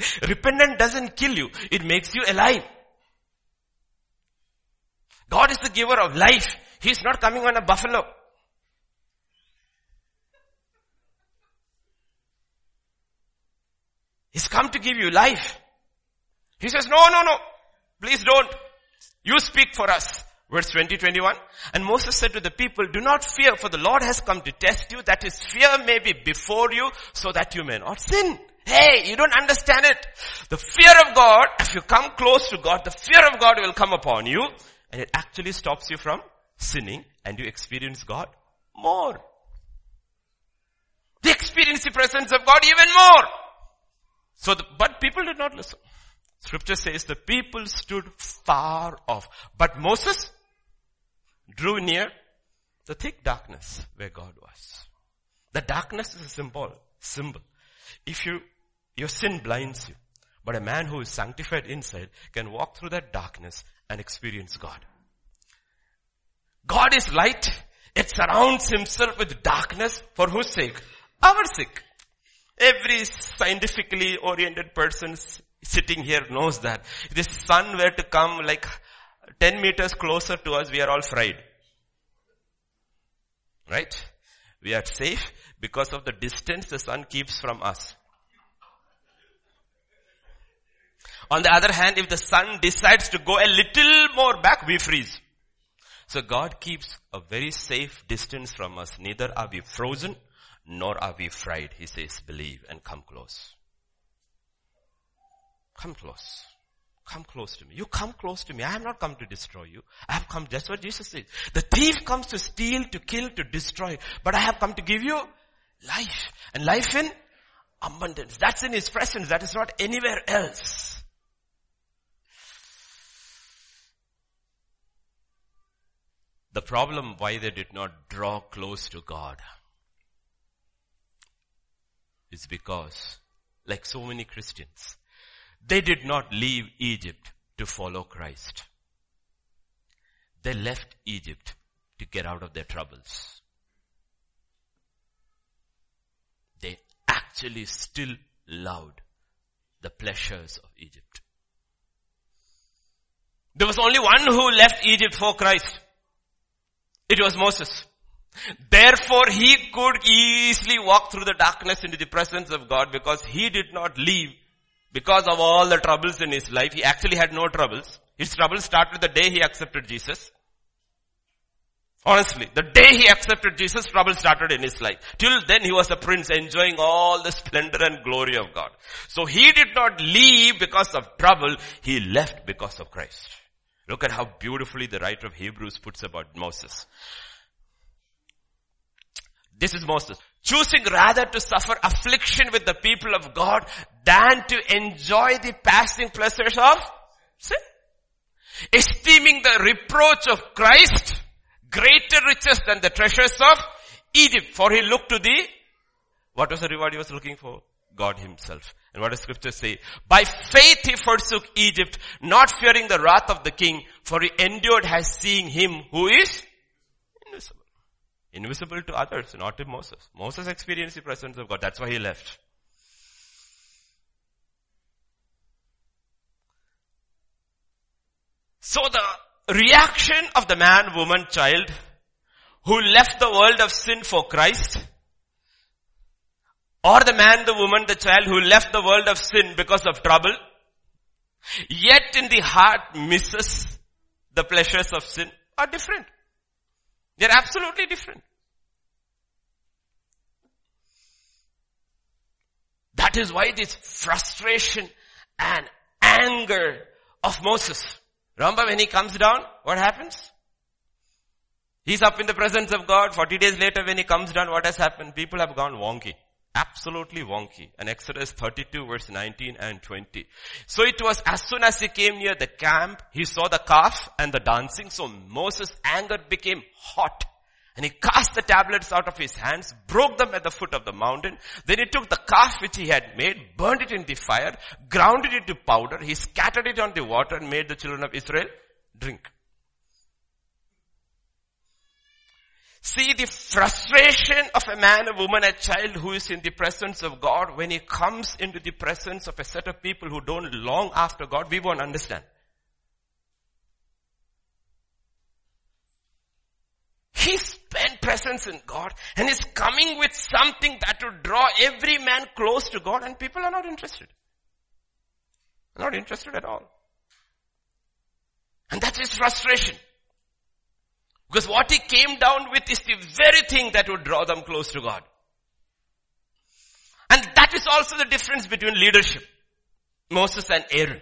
Repentance doesn't kill you, it makes you alive. God is the giver of life. He's not coming on a buffalo. He's come to give you life. He says, no, no, no, please don't. You speak for us. Verse 20, 21. And Moses said to the people, do not fear for the Lord has come to test you that his fear may be before you so that you may not sin. Hey, you don't understand it. The fear of God, if you come close to God, the fear of God will come upon you and it actually stops you from sinning and you experience God more. They experience the presence of God even more. So, the, but people did not listen. Scripture says the people stood far off. But Moses drew near the thick darkness where God was. The darkness is a symbol, symbol. If you, your sin blinds you, but a man who is sanctified inside can walk through that darkness and experience God. God is light. It surrounds himself with darkness for whose sake? Our sake. Every scientifically oriented person sitting here knows that. If the sun were to come like 10 meters closer to us, we are all fried. Right? We are safe because of the distance the sun keeps from us. On the other hand, if the sun decides to go a little more back, we freeze. So God keeps a very safe distance from us. Neither are we frozen, nor are we fried. He says, believe and come close. Come close. Come close to me. You come close to me. I have not come to destroy you. I have come, that's what Jesus said. The thief comes to steal, to kill, to destroy. But I have come to give you life. And life in abundance. That's in His presence. That is not anywhere else. The problem why they did not draw close to God is because, like so many Christians, they did not leave Egypt to follow Christ. They left Egypt to get out of their troubles. They actually still loved the pleasures of Egypt. There was only one who left Egypt for Christ. It was Moses. Therefore he could easily walk through the darkness into the presence of God because he did not leave because of all the troubles in his life. He actually had no troubles. His troubles started the day he accepted Jesus. Honestly, the day he accepted Jesus, trouble started in his life. Till then he was a prince enjoying all the splendor and glory of God. So he did not leave because of trouble, he left because of Christ. Look at how beautifully the writer of Hebrews puts about Moses. This is Moses. Choosing rather to suffer affliction with the people of God than to enjoy the passing pleasures of sin. Esteeming the reproach of Christ greater riches than the treasures of Egypt. For he looked to the, what was the reward he was looking for? God himself. And what does scripture say? By faith he forsook Egypt, not fearing the wrath of the king, for he endured as seeing him who is invisible. Invisible to others, not to Moses. Moses experienced the presence of God. That's why he left. So the reaction of the man, woman, child who left the world of sin for Christ or the man, the woman, the child who left the world of sin because of trouble yet in the heart misses the pleasures of sin are different. They're absolutely different. That is why this frustration and anger of Moses Remember when he comes down, what happens? He's up in the presence of God. 40 days later when he comes down, what has happened? People have gone wonky. Absolutely wonky. And Exodus 32 verse 19 and 20. So it was as soon as he came near the camp, he saw the calf and the dancing. So Moses' anger became hot. And he cast the tablets out of his hands, broke them at the foot of the mountain. Then he took the calf which he had made, burned it in the fire, ground it into powder. He scattered it on the water and made the children of Israel drink. See the frustration of a man, a woman, a child who is in the presence of God when he comes into the presence of a set of people who don't long after God, we won't understand. He spent presence in God and is coming with something that would draw every man close to God and people are not interested. Not interested at all. And that's frustration. Because what he came down with is the very thing that would draw them close to God. And that is also the difference between leadership. Moses and Aaron.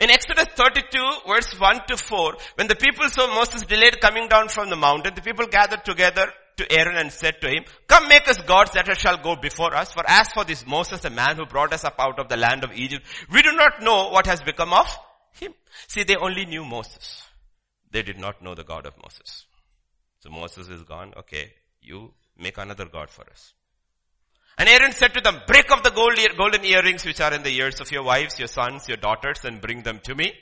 In Exodus 32 verse 1 to 4, when the people saw Moses delayed coming down from the mountain, the people gathered together to Aaron and said to him, come make us gods that shall go before us. For as for this Moses, the man who brought us up out of the land of Egypt, we do not know what has become of him. See, they only knew Moses. They did not know the God of Moses. So Moses is gone. Okay, you make another God for us. And Aaron said to them, break off the gold, golden earrings which are in the ears of your wives, your sons, your daughters and bring them to me.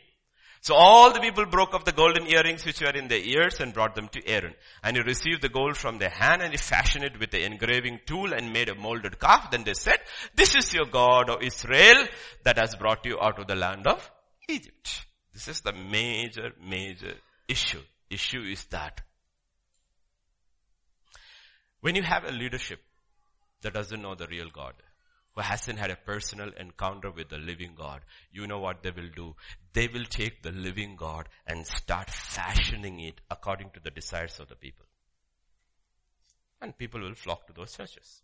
So all the people broke off the golden earrings which were in their ears and brought them to Aaron. And he received the gold from their hand and he fashioned it with the engraving tool and made a molded calf. Then they said, this is your God, O Israel, that has brought you out of the land of Egypt. This is the major, major issue. Issue is that when you have a leadership, that doesn't know the real God, who hasn't had a personal encounter with the living God, you know what they will do? They will take the living God and start fashioning it according to the desires of the people. And people will flock to those churches.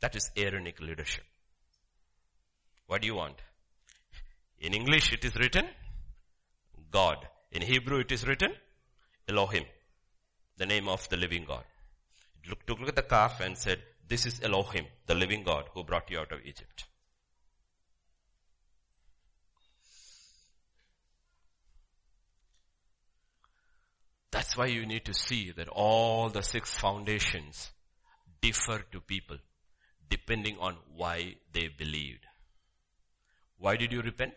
That is Aaronic leadership. What do you want? In English it is written God. In Hebrew it is written Elohim, the name of the living God. Look, took look at the calf and said, this is Elohim, the living God who brought you out of Egypt. That's why you need to see that all the six foundations differ to people depending on why they believed. Why did you repent?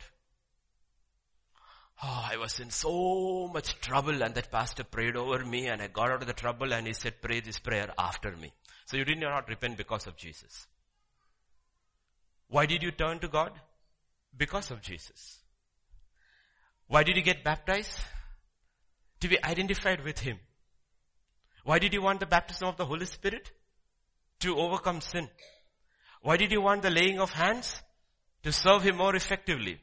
Oh, I was in so much trouble and that pastor prayed over me and I got out of the trouble and he said pray this prayer after me. So you did not repent because of Jesus. Why did you turn to God? Because of Jesus. Why did you get baptized? To be identified with Him. Why did you want the baptism of the Holy Spirit? To overcome sin. Why did you want the laying of hands? To serve him more effectively.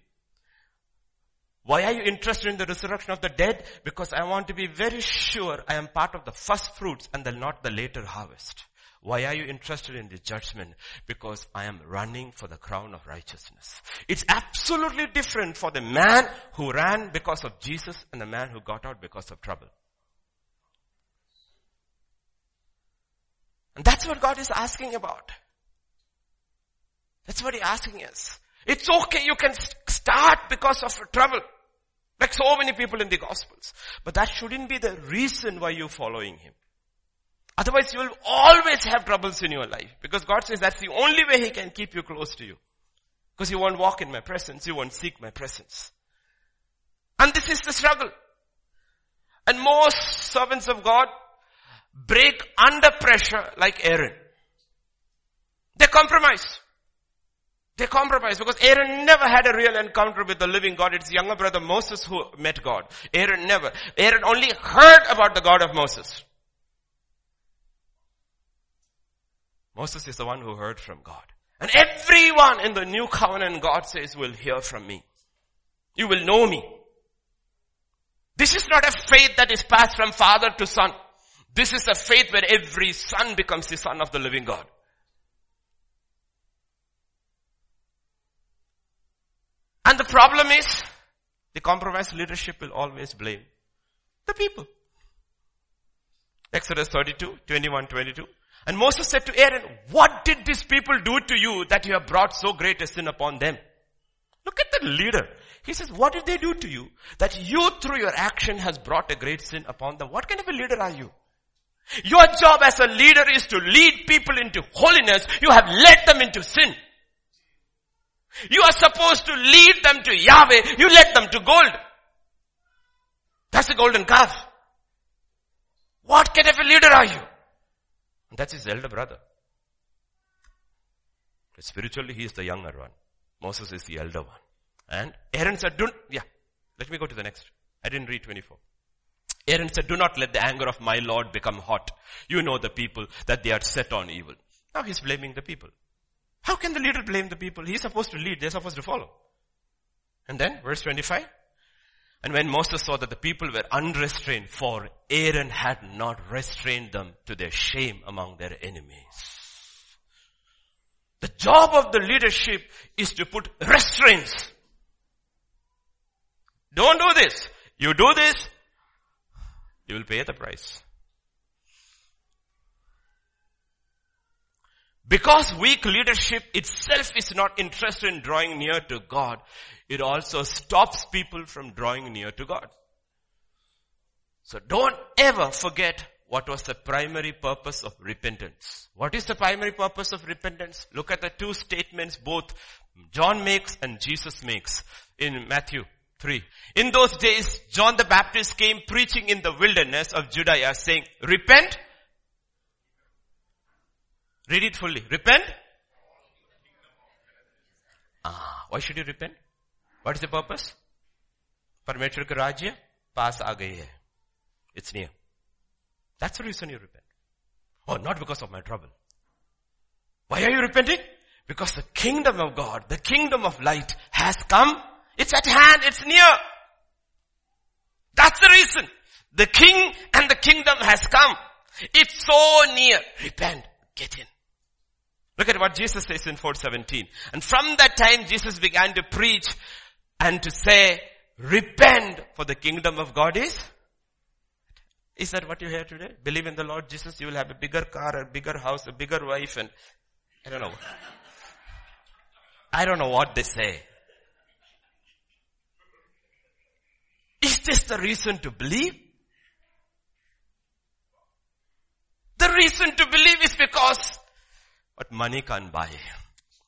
Why are you interested in the resurrection of the dead? Because I want to be very sure I am part of the first fruits and the, not the later harvest. Why are you interested in the judgment? Because I am running for the crown of righteousness. It's absolutely different for the man who ran because of Jesus and the man who got out because of trouble. And that's what God is asking about. That's what He's asking us. It's okay, you can start because of trouble. Like so many people in the Gospels. But that shouldn't be the reason why you're following Him. Otherwise you will always have troubles in your life. Because God says that's the only way He can keep you close to you. Because you won't walk in my presence, you won't seek my presence. And this is the struggle. And most servants of God break under pressure like Aaron. They compromise. They compromise because Aaron never had a real encounter with the living God. It's younger brother Moses who met God. Aaron never. Aaron only heard about the God of Moses. Moses is the one who heard from God. And everyone in the new covenant God says will hear from me. You will know me. This is not a faith that is passed from father to son. This is a faith where every son becomes the son of the living God. And the problem is, the compromised leadership will always blame the people. Exodus 32, 21, 22. And Moses said to Aaron, what did these people do to you that you have brought so great a sin upon them? Look at the leader. He says, what did they do to you that you through your action has brought a great sin upon them? What kind of a leader are you? Your job as a leader is to lead people into holiness. You have led them into sin. You are supposed to lead them to Yahweh. You led them to gold. That's the golden calf. What kind of a leader are you? That's his elder brother. Spiritually, he is the younger one. Moses is the elder one. And Aaron said, don't, yeah, let me go to the next. I didn't read 24. Aaron said, do not let the anger of my Lord become hot. You know the people that they are set on evil. Now he's blaming the people. How can the leader blame the people? He's supposed to lead, they're supposed to follow. And then, verse 25. And when Moses saw that the people were unrestrained, for Aaron had not restrained them to their shame among their enemies. The job of the leadership is to put restraints. Don't do this. You do this, you will pay the price. Because weak leadership itself is not interested in drawing near to God, it also stops people from drawing near to God. So don't ever forget what was the primary purpose of repentance. What is the primary purpose of repentance? Look at the two statements both John makes and Jesus makes in Matthew 3. In those days, John the Baptist came preaching in the wilderness of Judea saying, repent. Read it fully. Repent. Ah, why should you repent? What is the purpose? परमेश्वर का राज्य पास आ गई है It's near. That's the reason you repent. Oh, not because of my trouble. Why are you repenting? Because the kingdom of God, the kingdom of light has come. It's at hand. It's near. That's the reason. The king and the kingdom has come. It's so near. Repent. Get in. Look at what Jesus says in 417. And from that time Jesus began to preach and to say, repent for the kingdom of God is is that what you hear today? Believe in the Lord Jesus, you will have a bigger car, a bigger house, a bigger wife and I don't know. I don't know what they say. Is this the reason to believe? The reason to believe is because what money can buy,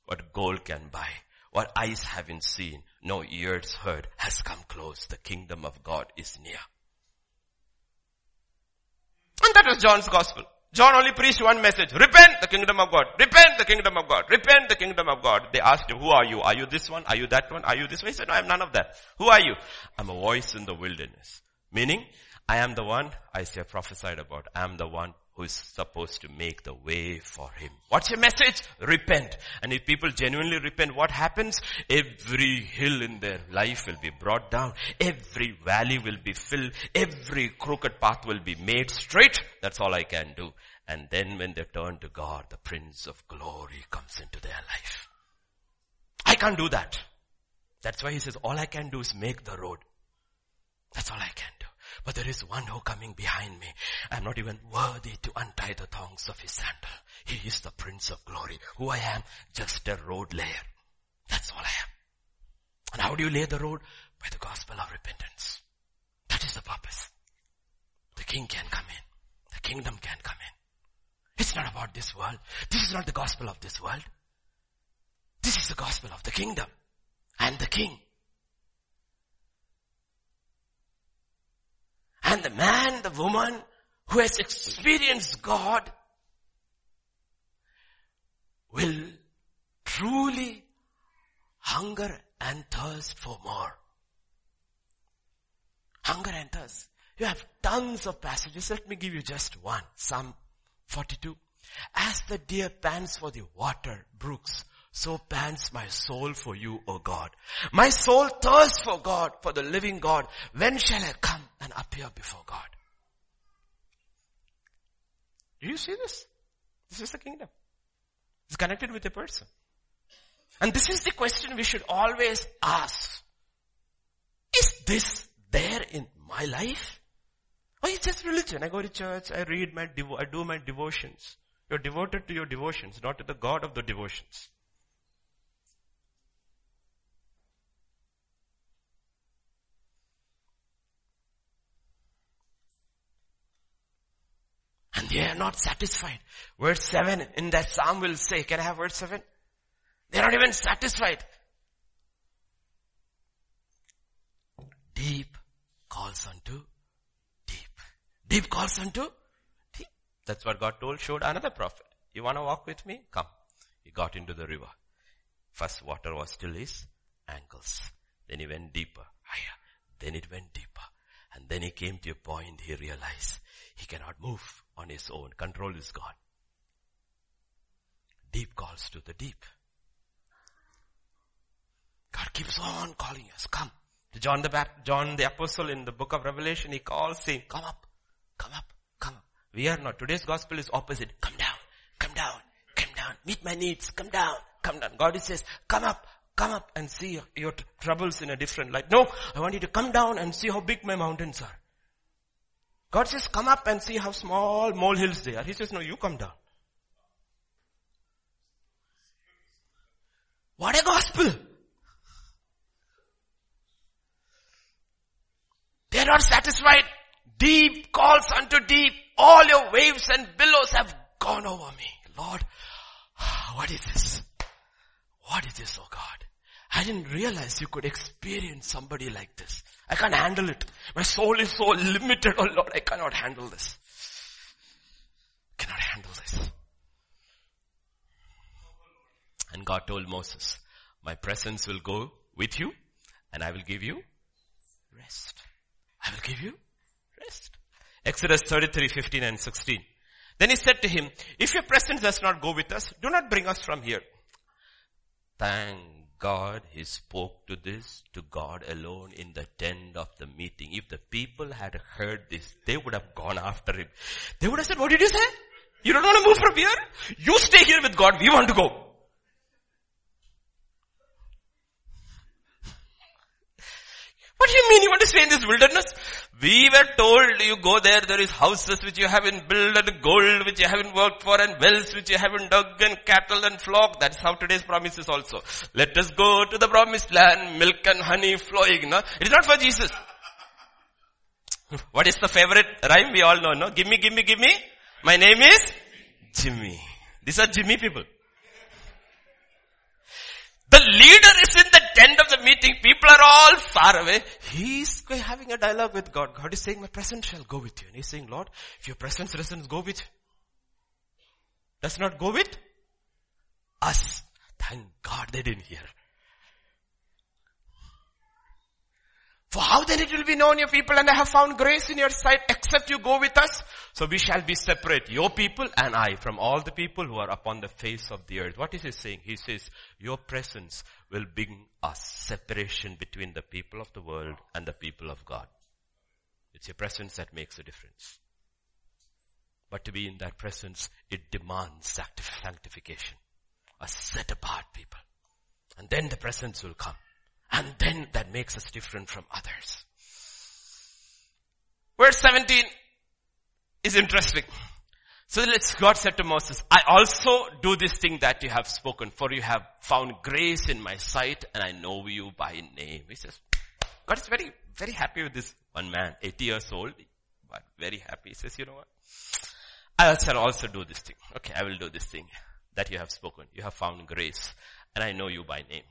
what gold can buy, what eyes haven't seen, no ears heard has come close. The kingdom of God is near. And that was John's gospel. John only preached one message. Repent the kingdom of God. Repent the kingdom of God. Repent the kingdom of God. They asked him, who are you? Are you this one? Are you that one? Are you this one? He said, no, I'm none of that. Who are you? I'm a voice in the wilderness. Meaning, I am the one Isaiah prophesied about. I am the one who is supposed to make the way for him. What's your message? Repent. And if people genuinely repent, what happens? Every hill in their life will be brought down. Every valley will be filled. Every crooked path will be made straight. That's all I can do. And then when they turn to God, the Prince of Glory comes into their life. I can't do that. That's why he says, all I can do is make the road. That's all I can do. But there is one who coming behind me. I'm not even worthy to untie the thongs of his sandal. He is the Prince of Glory. Who I am? Just a road layer. That's all I am. And how do you lay the road? By the gospel of repentance. That is the purpose. The king can come in. The kingdom can come in. It's not about this world. This is not the gospel of this world. This is the gospel of the kingdom and the king. And the man, the woman who has experienced God will truly hunger and thirst for more. Hunger and thirst. You have tons of passages. Let me give you just one. Psalm 42. As the deer pants for the water brooks, so pants my soul for you, O God. My soul thirsts for God, for the living God. When shall I come and appear before God? Do you see this? This is the kingdom. It's connected with a person. And this is the question we should always ask. Is this there in my life? Or is just religion? I go to church, I read my, devo- I do my devotions. You're devoted to your devotions, not to the God of the devotions. And they are not satisfied. Verse 7 in that psalm will say, can I have verse 7? They're not even satisfied. Deep calls unto deep. Deep calls unto deep. That's what God told, showed another prophet. You want to walk with me? Come. He got into the river. First water was still his ankles. Then he went deeper, higher. Then it went deeper. And then he came to a point he realized he cannot move on his own. Control is gone. Deep calls to the deep. God keeps on calling us. Come. To John the John the Apostle in the book of Revelation, he calls saying, come up, come up, come up. We are not. Today's gospel is opposite. Come down, come down, come down. Meet my needs. Come down, come down. God says, come up, come up and see your troubles in a different light. No, I want you to come down and see how big my mountains are. God says, come up and see how small molehills they are. He says, no, you come down. What a gospel! They are not satisfied. Deep calls unto deep. All your waves and billows have gone over me. Lord, what is this? What is this, oh God? I didn't realize you could experience somebody like this. I can't handle it. My soul is so limited. Oh Lord, I cannot handle this. Cannot handle this. And God told Moses, my presence will go with you and I will give you rest. I will give you rest. Exodus 33, 15 and 16. Then he said to him, if your presence does not go with us, do not bring us from here. Thank God, he spoke to this to God alone in the tent of the meeting. If the people had heard this, they would have gone after him. They would have said, what did you say? You don't want to move from here? You stay here with God. We want to go. What do you mean you want to stay in this wilderness? We were told you go there, there is houses which you haven't built and gold which you haven't worked for and wells which you haven't dug and cattle and flock. That's how today's promise is also. Let us go to the promised land, milk and honey flowing. No? It is not for Jesus. What is the favorite rhyme? We all know, no? Give me, give me, give me. My name is Jimmy. These are Jimmy people. The leader is in the tent of the meeting. People are all far away. He's having a dialogue with God. God is saying, my presence shall go with you. And he's saying, Lord, if your presence doesn't go with, does not go with us. Thank God they didn't hear. For how then it will be known your people and I have found grace in your sight except you go with us? So we shall be separate, your people and I, from all the people who are upon the face of the earth. What is he saying? He says, your presence will bring a separation between the people of the world and the people of God. It's your presence that makes a difference. But to be in that presence, it demands sanctification. A set apart people. And then the presence will come. And then that makes us different from others. Verse 17 is interesting. So let's, God said to Moses, I also do this thing that you have spoken, for you have found grace in my sight and I know you by name. He says, God is very, very happy with this one man, 80 years old, but very happy. He says, you know what? I shall also do this thing. Okay, I will do this thing that you have spoken. You have found grace and I know you by name.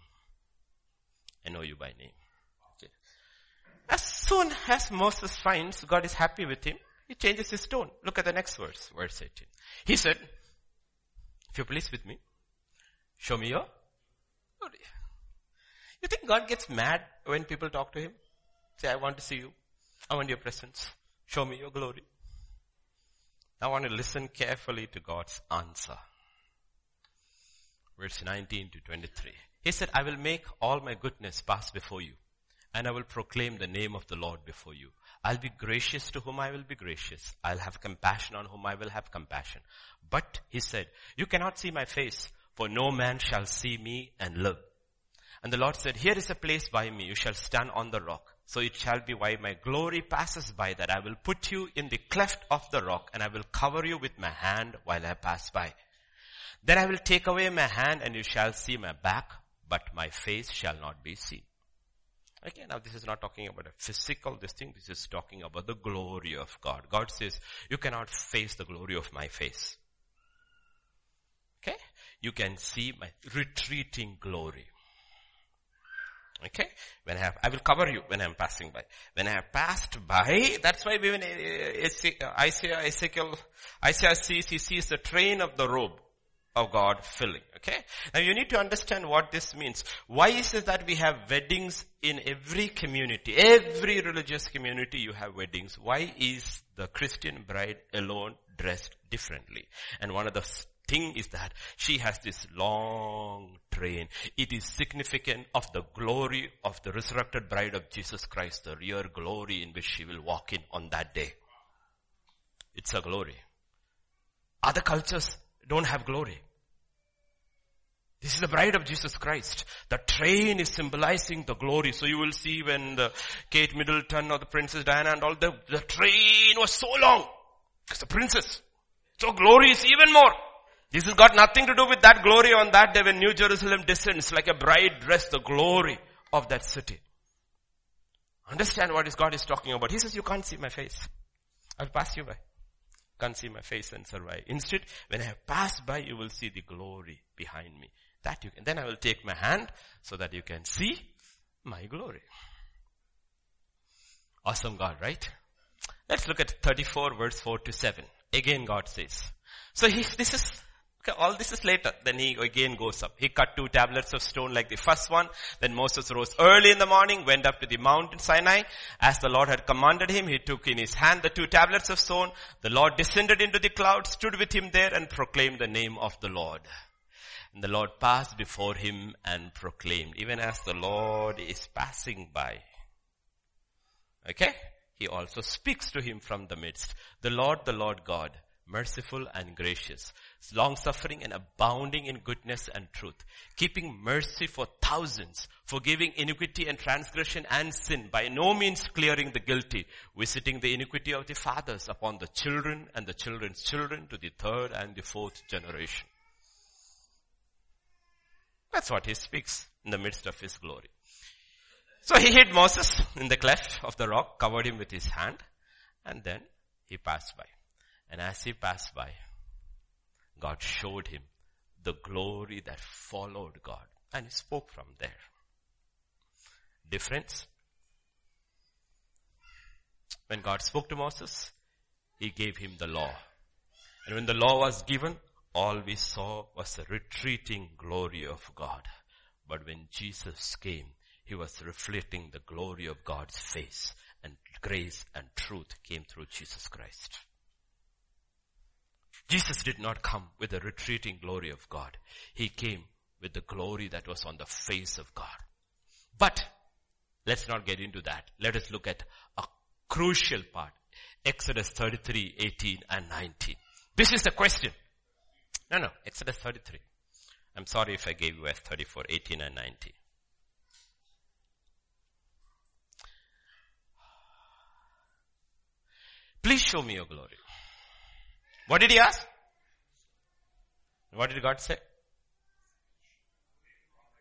I know you by name. Okay. As soon as Moses finds God is happy with him, he changes his tone. Look at the next verse, verse 18. He said, if you're pleased with me, show me your glory. You think God gets mad when people talk to him? Say, I want to see you. I want your presence. Show me your glory. I want to listen carefully to God's answer. Verse 19 to 23. He said, I will make all my goodness pass before you, and I will proclaim the name of the Lord before you. I'll be gracious to whom I will be gracious. I'll have compassion on whom I will have compassion. But, he said, you cannot see my face, for no man shall see me and live. And the Lord said, here is a place by me. You shall stand on the rock. So it shall be while my glory passes by that I will put you in the cleft of the rock and I will cover you with my hand while I pass by. Then I will take away my hand and you shall see my back, but my face shall not be seen. Okay, now this is not talking about a physical this thing, this is talking about the glory of God. God says, you cannot face the glory of my face. Okay? You can see my retreating glory. Okay? When I have, I will cover you when I am passing by. When I have passed by, that's why when uh, uh, uh, Isaiah, Ezekiel, Isaiah sees, he sees the train of the robe of God filling. Okay? Now you need to understand what this means. Why is it that we have weddings in every community? Every religious community you have weddings. Why is the Christian bride alone dressed differently? And one of the thing is that she has this long train. It is significant of the glory of the resurrected bride of Jesus Christ, the real glory in which she will walk in on that day. It's a glory. Other cultures don't have glory. This is the bride of Jesus Christ. The train is symbolizing the glory. So you will see when the Kate Middleton or the Princess Diana and all the, the train was so long. It's the princess. So glory is even more. This has got nothing to do with that glory on that day when New Jerusalem descends like a bride dressed the glory of that city. Understand what God is talking about. He says, you can't see my face. I'll pass you by. Can't see my face and survive. Instead, when I have passed by, you will see the glory behind me. That you can, then I will take my hand so that you can see my glory. Awesome God, right? Let's look at 34 verse 4 to 7. Again God says. So he, this is, okay, all this is later. Then he again goes up. He cut two tablets of stone like the first one. Then Moses rose early in the morning, went up to the mountain Sinai. As the Lord had commanded him, he took in his hand the two tablets of stone. The Lord descended into the cloud, stood with him there and proclaimed the name of the Lord. And the Lord passed before him and proclaimed, even as the Lord is passing by. Okay? He also speaks to him from the midst. The Lord, the Lord God, merciful and gracious, long suffering and abounding in goodness and truth, keeping mercy for thousands, forgiving iniquity and transgression and sin, by no means clearing the guilty, visiting the iniquity of the fathers upon the children and the children's children to the third and the fourth generation. That's what he speaks in the midst of his glory. So he hid Moses in the cleft of the rock, covered him with his hand, and then he passed by. And as he passed by, God showed him the glory that followed God. And he spoke from there. Difference? When God spoke to Moses, he gave him the law. And when the law was given, all we saw was the retreating glory of God. But when Jesus came, He was reflecting the glory of God's face and grace and truth came through Jesus Christ. Jesus did not come with the retreating glory of God. He came with the glory that was on the face of God. But let's not get into that. Let us look at a crucial part. Exodus 33, 18 and 19. This is the question. No, no, Exodus 33. I'm sorry if I gave you as 34, 18 and 19. Please show me your glory. What did he ask? What did God say?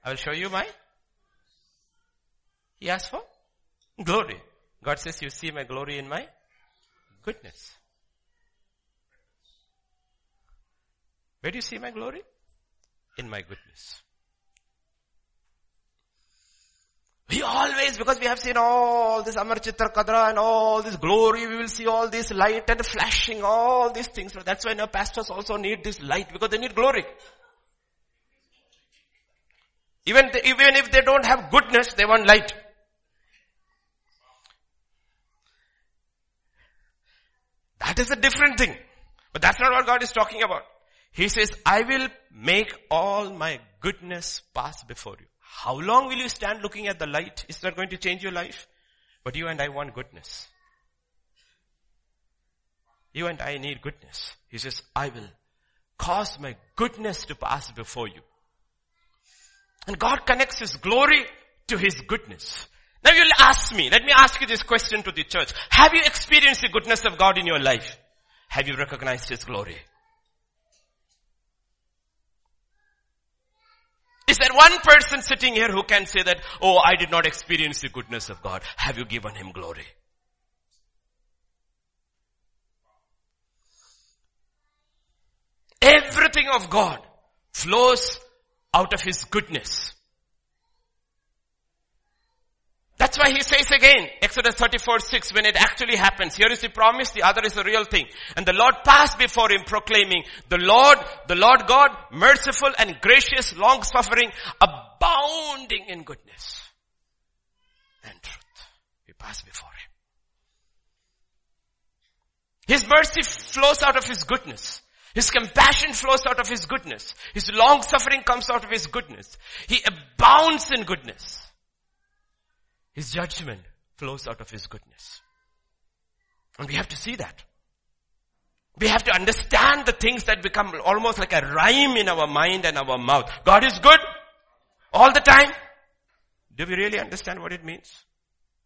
I will show you my. He asked for glory. God says, you see my glory in my goodness. Where do you see my glory? In my goodness. We always, because we have seen all this Amar Chitra Katha and all this glory, we will see all this light and flashing, all these things. That's why now pastors also need this light because they need glory. Even, even if they don't have goodness, they want light. That is a different thing. But that's not what God is talking about. He says, I will make all my goodness pass before you. How long will you stand looking at the light? Is that going to change your life? But you and I want goodness. You and I need goodness. He says, I will cause my goodness to pass before you. And God connects His glory to His goodness. Now you'll ask me, let me ask you this question to the church. Have you experienced the goodness of God in your life? Have you recognized His glory? Is there one person sitting here who can say that, oh, I did not experience the goodness of God? Have you given him glory? Everything of God flows out of his goodness. That's why he says again, Exodus 34, 6, when it actually happens. Here is the promise, the other is the real thing. And the Lord passed before him proclaiming, the Lord, the Lord God, merciful and gracious, long suffering, abounding in goodness and truth. He passed before him. His mercy flows out of his goodness. His compassion flows out of his goodness. His long suffering comes out of his goodness. He abounds in goodness. His judgment flows out of His goodness. And we have to see that. We have to understand the things that become almost like a rhyme in our mind and our mouth. God is good all the time. Do we really understand what it means?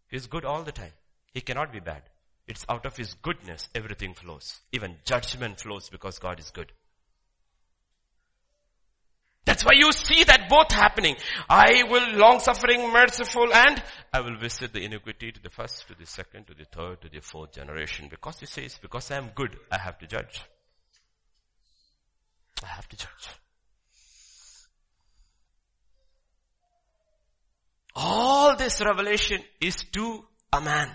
He's good all the time. He cannot be bad. It's out of His goodness everything flows. Even judgment flows because God is good. That's why you see that both happening. I will long suffering, merciful and I will visit the iniquity to the first, to the second, to the third, to the fourth generation. Because he says, because I am good, I have to judge. I have to judge. All this revelation is to a man.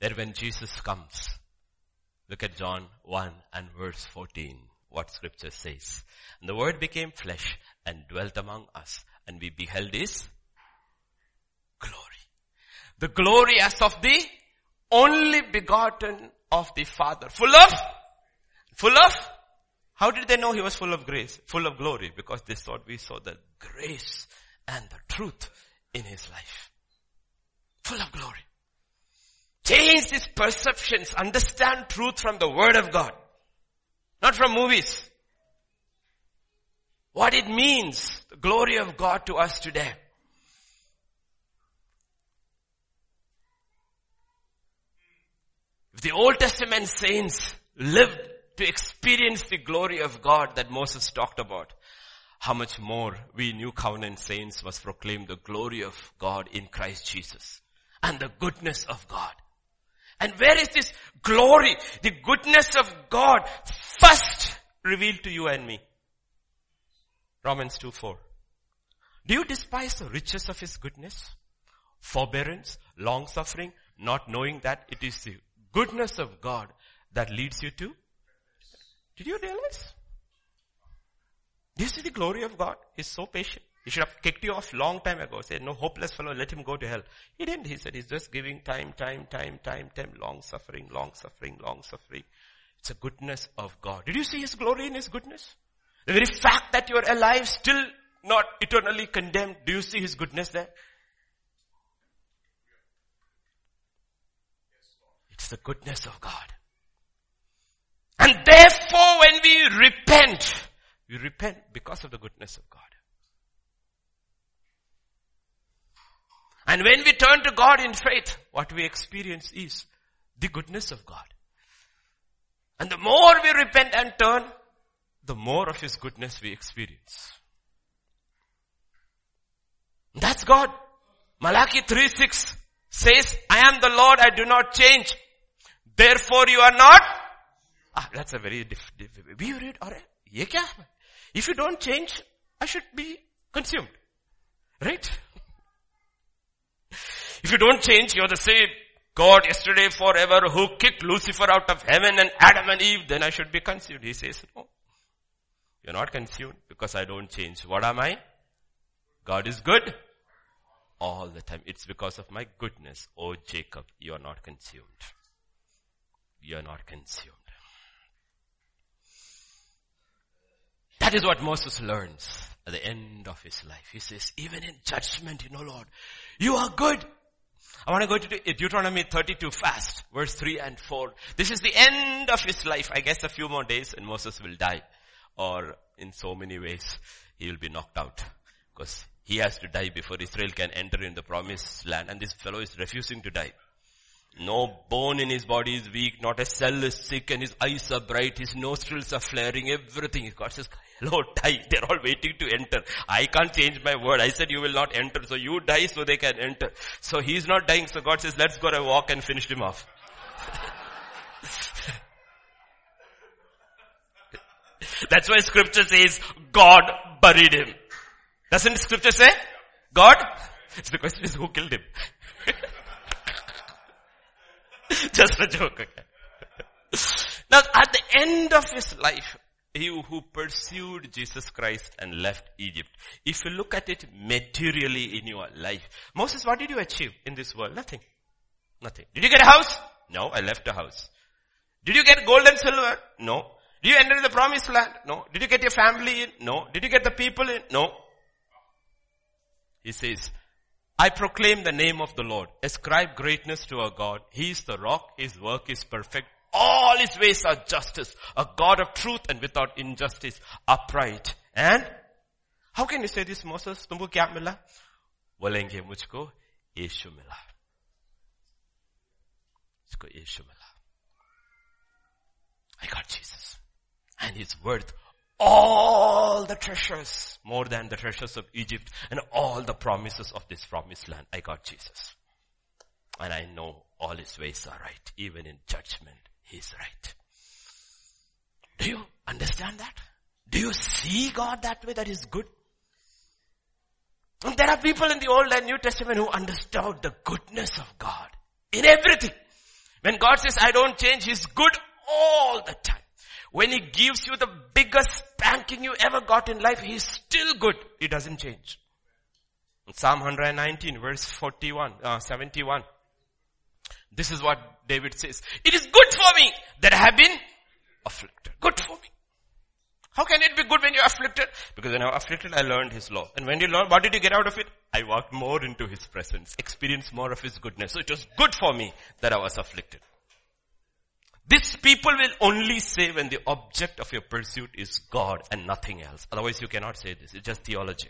That when Jesus comes, look at John 1 and verse 14 what scripture says. And the word became flesh and dwelt among us and we beheld his glory. The glory as of the only begotten of the Father. Full of? Full of? How did they know he was full of grace? Full of glory? Because they thought we saw the grace and the truth in his life. Full of glory. Change these perceptions. Understand truth from the word of God. Not from movies. What it means, the glory of God to us today. If the Old Testament saints lived to experience the glory of God that Moses talked about, how much more we new covenant saints must proclaim the glory of God in Christ Jesus and the goodness of God. And where is this glory, the goodness of God first revealed to you and me? Romans 2 4. Do you despise the riches of His goodness? Forbearance, long suffering, not knowing that it is the goodness of God that leads you to? Did you realize? This is the glory of God. He's so patient. He should have kicked you off long time ago. Said, no, hopeless fellow, let him go to hell. He didn't. He said, he's just giving time, time, time, time, time, long suffering, long suffering, long suffering. It's a goodness of God. Did you see His glory in His goodness? The very fact that you're alive, still not eternally condemned. Do you see His goodness there? It's the goodness of God. And therefore when we repent, we repent because of the goodness of God. And when we turn to God in faith, what we experience is the goodness of God. And the more we repent and turn, the more of His goodness we experience. That's God. Malachi 3 6 says, I am the Lord, I do not change. Therefore you are not. Ah, that's a very difficult. We read, kya? If you don't change, I should be consumed. Right? If you don't change, you're the same God yesterday, forever, who kicked Lucifer out of heaven and Adam and Eve, then I should be consumed. He says, no. You're not consumed because I don't change. What am I? God is good all the time. It's because of my goodness. Oh Jacob, you are not consumed. You are not consumed. That is what Moses learns at the end of his life. He says, even in judgment, you know Lord, you are good. I want to go to Deuteronomy 32 fast, verse 3 and 4. This is the end of his life. I guess a few more days and Moses will die. Or in so many ways, he will be knocked out. Because he has to die before Israel can enter in the promised land. And this fellow is refusing to die. No bone in his body is weak, not a cell is sick, and his eyes are bright, his nostrils are flaring, everything. God says, hello, die. They're all waiting to enter. I can't change my word. I said you will not enter, so you die so they can enter. So he's not dying, so God says, let's go and walk and finish him off. That's why scripture says, God buried him. Doesn't scripture say? God? The question is who killed him? Just a joke. Okay? now at the end of his life, he who pursued Jesus Christ and left Egypt. If you look at it materially in your life, Moses, what did you achieve in this world? Nothing. Nothing. Did you get a house? No, I left a house. Did you get gold and silver? No. Did you enter the promised land? No. Did you get your family in? No. Did you get the people in? No. He says, I proclaim the name of the Lord. Ascribe greatness to our God. He is the rock. His work is perfect. All his ways are justice. A God of truth and without injustice. Upright. And how can you say this Moses? तुमको क्या मिला? बोलेंगे मुझको यीशु मिला. मुझको यीशु मिला. I got Jesus. And he's worth all the treasures, more than the treasures of Egypt and all the promises of this promised land. I got Jesus. And I know all his ways are right. Even in judgment, he's right. Do you understand that? Do you see God that way that is good? And there are people in the Old and New Testament who understood the goodness of God in everything. When God says, I don't change, He's good all the time. When He gives you the biggest spanking you ever got in life, He's still good. He doesn't change. Psalm 119 verse 41, uh, 71. This is what David says. It is good for me that I have been afflicted. Good for me. How can it be good when you're afflicted? Because when I was afflicted, I learned His law. And when you learn, what did you get out of it? I walked more into His presence, experienced more of His goodness. So it was good for me that I was afflicted. This people will only say when the object of your pursuit is God and nothing else. Otherwise you cannot say this. It's just theology.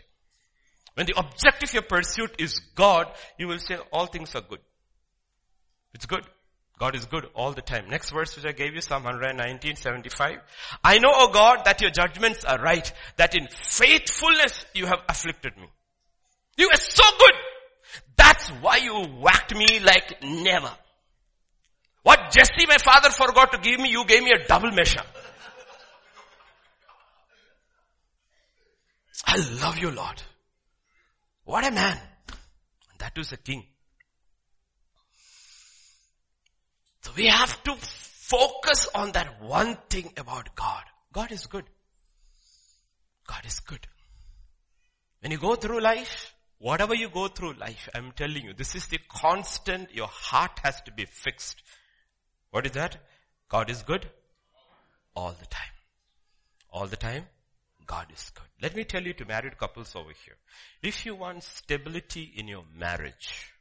When the object of your pursuit is God, you will say all things are good. It's good. God is good all the time. Next verse which I gave you, Psalm 119, 75. I know, O God, that your judgments are right, that in faithfulness you have afflicted me. You are so good. That's why you whacked me like never. What Jesse my father forgot to give me, you gave me a double measure. I love you Lord. What a man. And that was a king. So we have to focus on that one thing about God. God is good. God is good. When you go through life, whatever you go through life, I'm telling you, this is the constant, your heart has to be fixed. What is that? God is good all the time. All the time, God is good. Let me tell you to married couples over here. If you want stability in your marriage,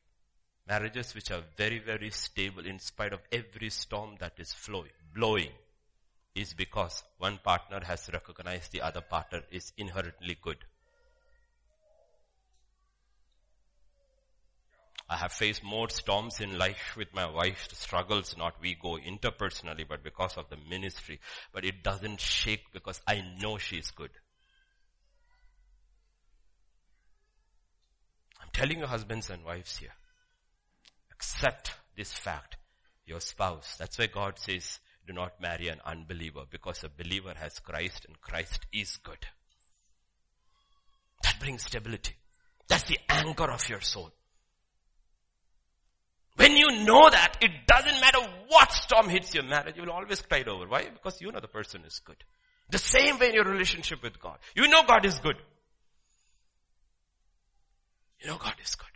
marriages which are very, very stable in spite of every storm that is flowing, blowing, is because one partner has recognized the other partner is inherently good. I have faced more storms in life with my wife, struggles not we go interpersonally, but because of the ministry. But it doesn't shake because I know she's good. I'm telling you husbands and wives here, accept this fact. Your spouse, that's why God says, do not marry an unbeliever because a believer has Christ and Christ is good. That brings stability. That's the anchor of your soul. When you know that, it doesn't matter what storm hits your marriage, you will always it over. Why? Because you know the person is good. The same way in your relationship with God. You know God is good. You know God is good.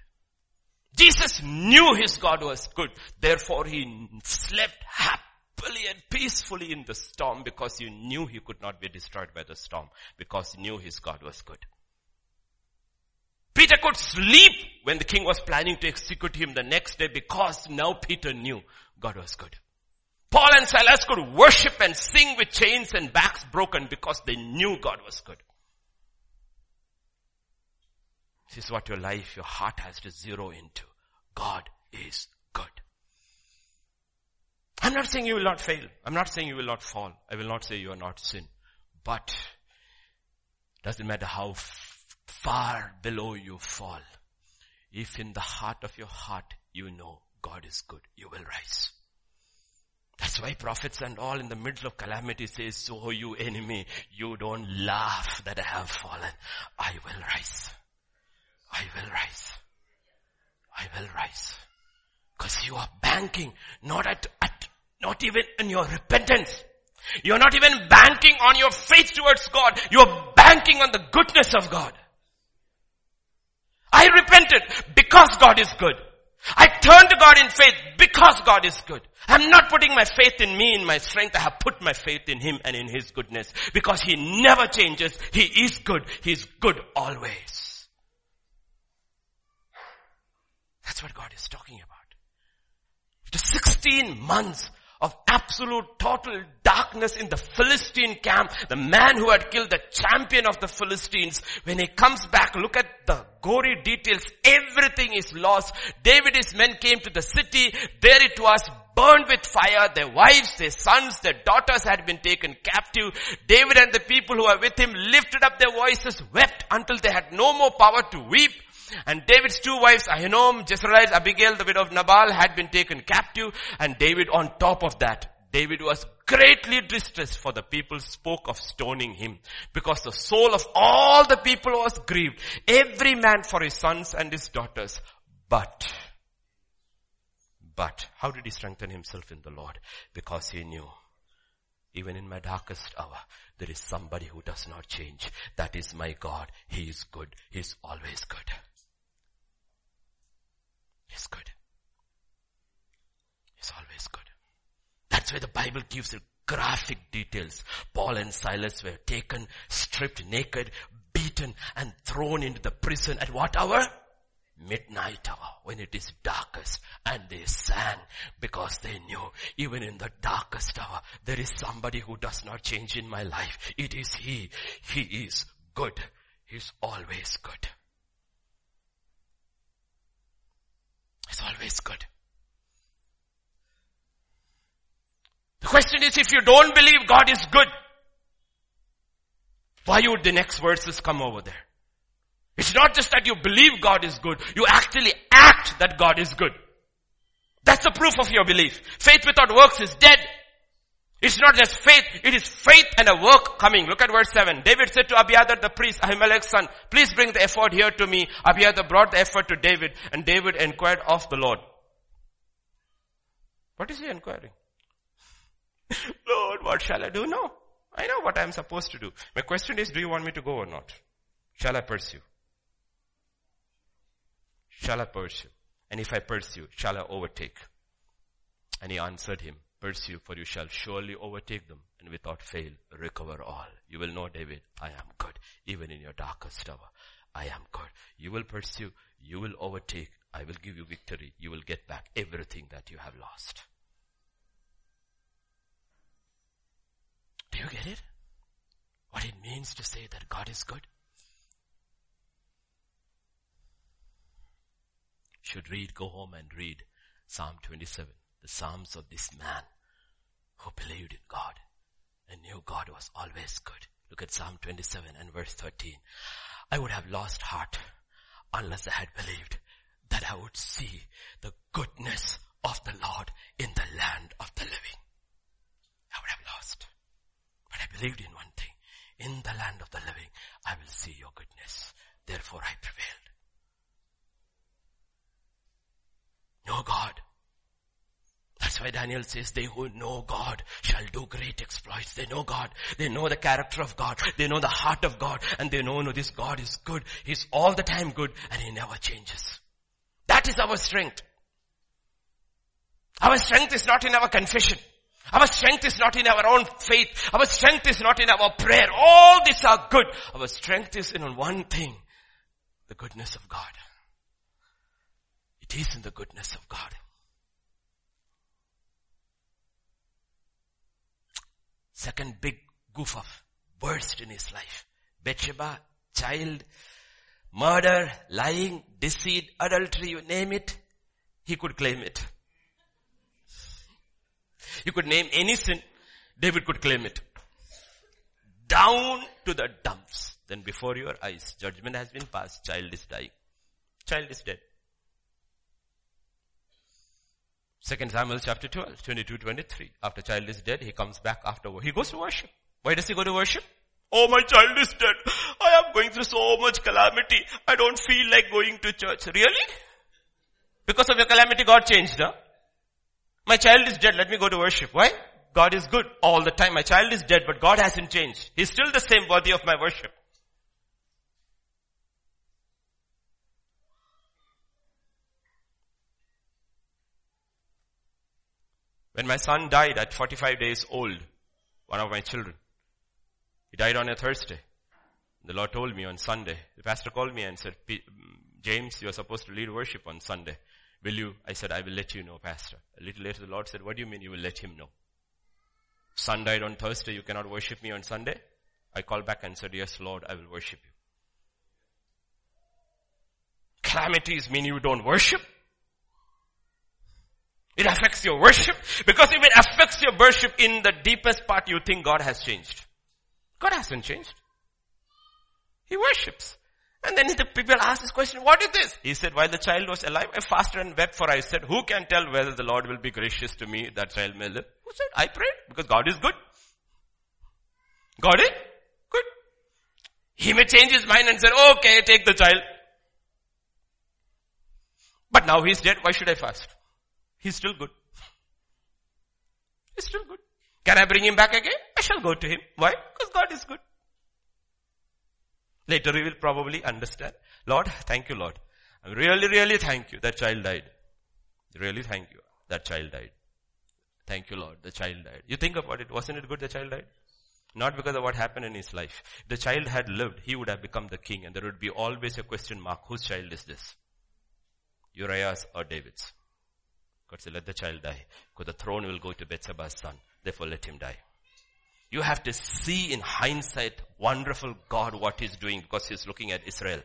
Jesus knew his God was good. Therefore he slept happily and peacefully in the storm because he knew he could not be destroyed by the storm because he knew his God was good. Peter could sleep when the king was planning to execute him the next day because now Peter knew God was good. Paul and Silas could worship and sing with chains and backs broken because they knew God was good. This is what your life, your heart has to zero into. God is good. I'm not saying you will not fail. I'm not saying you will not fall. I will not say you are not sin. But doesn't matter how far below you fall. If in the heart of your heart you know God is good, you will rise. That's why prophets and all in the middle of calamity say, so you enemy, you don't laugh that I have fallen. I will rise. I will rise. I will rise. Cause you are banking not at, at, not even in your repentance. You're not even banking on your faith towards God. You're banking on the goodness of God. I repented because God is good. I turned to God in faith because God is good. I'm not putting my faith in me, in my strength. I have put my faith in Him and in His goodness because He never changes. He is good. He's good always. That's what God is talking about. After 16 months of absolute total darkness in the Philistine camp. The man who had killed the champion of the Philistines, when he comes back, look at the gory details. Everything is lost. David his men came to the city. There it was burned with fire. Their wives, their sons, their daughters had been taken captive. David and the people who were with him lifted up their voices, wept until they had no more power to weep. And David's two wives, Ahinoam, Jezreelite, Abigail, the widow of Nabal, had been taken captive. And David on top of that, David was greatly distressed for the people spoke of stoning him because the soul of all the people was grieved. Every man for his sons and his daughters. But, but, how did he strengthen himself in the Lord? Because he knew even in my darkest hour, there is somebody who does not change. That is my God. He is good. He is always good. He's good. He's always good. That's why the Bible gives it graphic details. Paul and Silas were taken, stripped naked, beaten and thrown into the prison at what hour? Midnight hour when it is darkest and they sang because they knew even in the darkest hour there is somebody who does not change in my life. It is He. He is good. He's always good. It's always good. The question is if you don't believe God is good, why would the next verses come over there? It's not just that you believe God is good, you actually act that God is good. That's the proof of your belief. Faith without works is dead. It's not just faith, it is faith and a work coming. Look at verse 7. David said to Abiathar the priest, Ahimelech's son, please bring the ephod here to me. Abiathar brought the ephod to David and David inquired of the Lord. What is he inquiring? Lord, what shall I do? No. I know what I am supposed to do. My question is, do you want me to go or not? Shall I pursue? shall I pursue? And if I pursue, shall I overtake? And he answered him, pursue for you shall surely overtake them and without fail recover all. You will know David, I am good. Even in your darkest hour, I am good. You will pursue, you will overtake, I will give you victory. You will get back everything that you have lost. Do you get it? What it means to say that God is good? Should read, go home and read Psalm 27, the Psalms of this man who believed in God and knew God was always good. Look at Psalm 27 and verse 13. I would have lost heart unless I had believed that I would see the goodness of the Lord in the land of the living. I would have lost. But I believed in one thing. In the land of the living, I will see your goodness. Therefore I prevailed. No God. That's why Daniel says, they who know God shall do great exploits. They know God. They know the character of God. They know the heart of God. And they know, no, this God is good. He's all the time good and He never changes. That is our strength. Our strength is not in our confession. Our strength is not in our own faith. Our strength is not in our prayer. All these are good. Our strength is in one thing. The goodness of God. It is in the goodness of God. Second big goof of burst in his life. Bathsheba, child, murder, lying, deceit, adultery, you name it, he could claim it. You could name any sin, David could claim it. Down to the dumps. Then before your eyes, judgment has been passed, child is dying. Child is dead. Second Samuel chapter 12, 22, 23. After child is dead, he comes back after, he goes to worship. Why does he go to worship? Oh, my child is dead. I am going through so much calamity. I don't feel like going to church. Really? Because of your calamity, God changed, huh? My child is dead. Let me go to worship. Why? God is good all the time. My child is dead, but God hasn't changed. He's still the same worthy of my worship. When my son died at 45 days old, one of my children, he died on a Thursday. The Lord told me on Sunday, the pastor called me and said, James, you are supposed to lead worship on Sunday. Will you? I said, I will let you know, pastor. A little later the Lord said, what do you mean you will let him know? Son died on Thursday, you cannot worship me on Sunday? I called back and said, yes Lord, I will worship you. Calamities mean you don't worship? It affects your worship because if it affects your worship in the deepest part, you think God has changed. God hasn't changed. He worships. And then the people ask this question, what is this? He said, while the child was alive, I fasted and wept for I said, who can tell whether the Lord will be gracious to me, that child may live? Who said, I prayed because God is good. God is good. He may change his mind and say, okay, take the child. But now he's dead, why should I fast? He's still good. He's still good. Can I bring him back again? I shall go to him. Why? Because God is good. Later we will probably understand. Lord, thank you Lord. I really, really thank you. That child died. Really thank you. That child died. Thank you Lord. The child died. You think about it. Wasn't it good the child died? Not because of what happened in his life. If the child had lived, he would have become the king and there would be always a question mark. Whose child is this? Uriah's or David's? God said, let the child die. Because the throne will go to Bathsheba's son. Therefore let him die. You have to see in hindsight, wonderful God what he's doing because he's looking at Israel.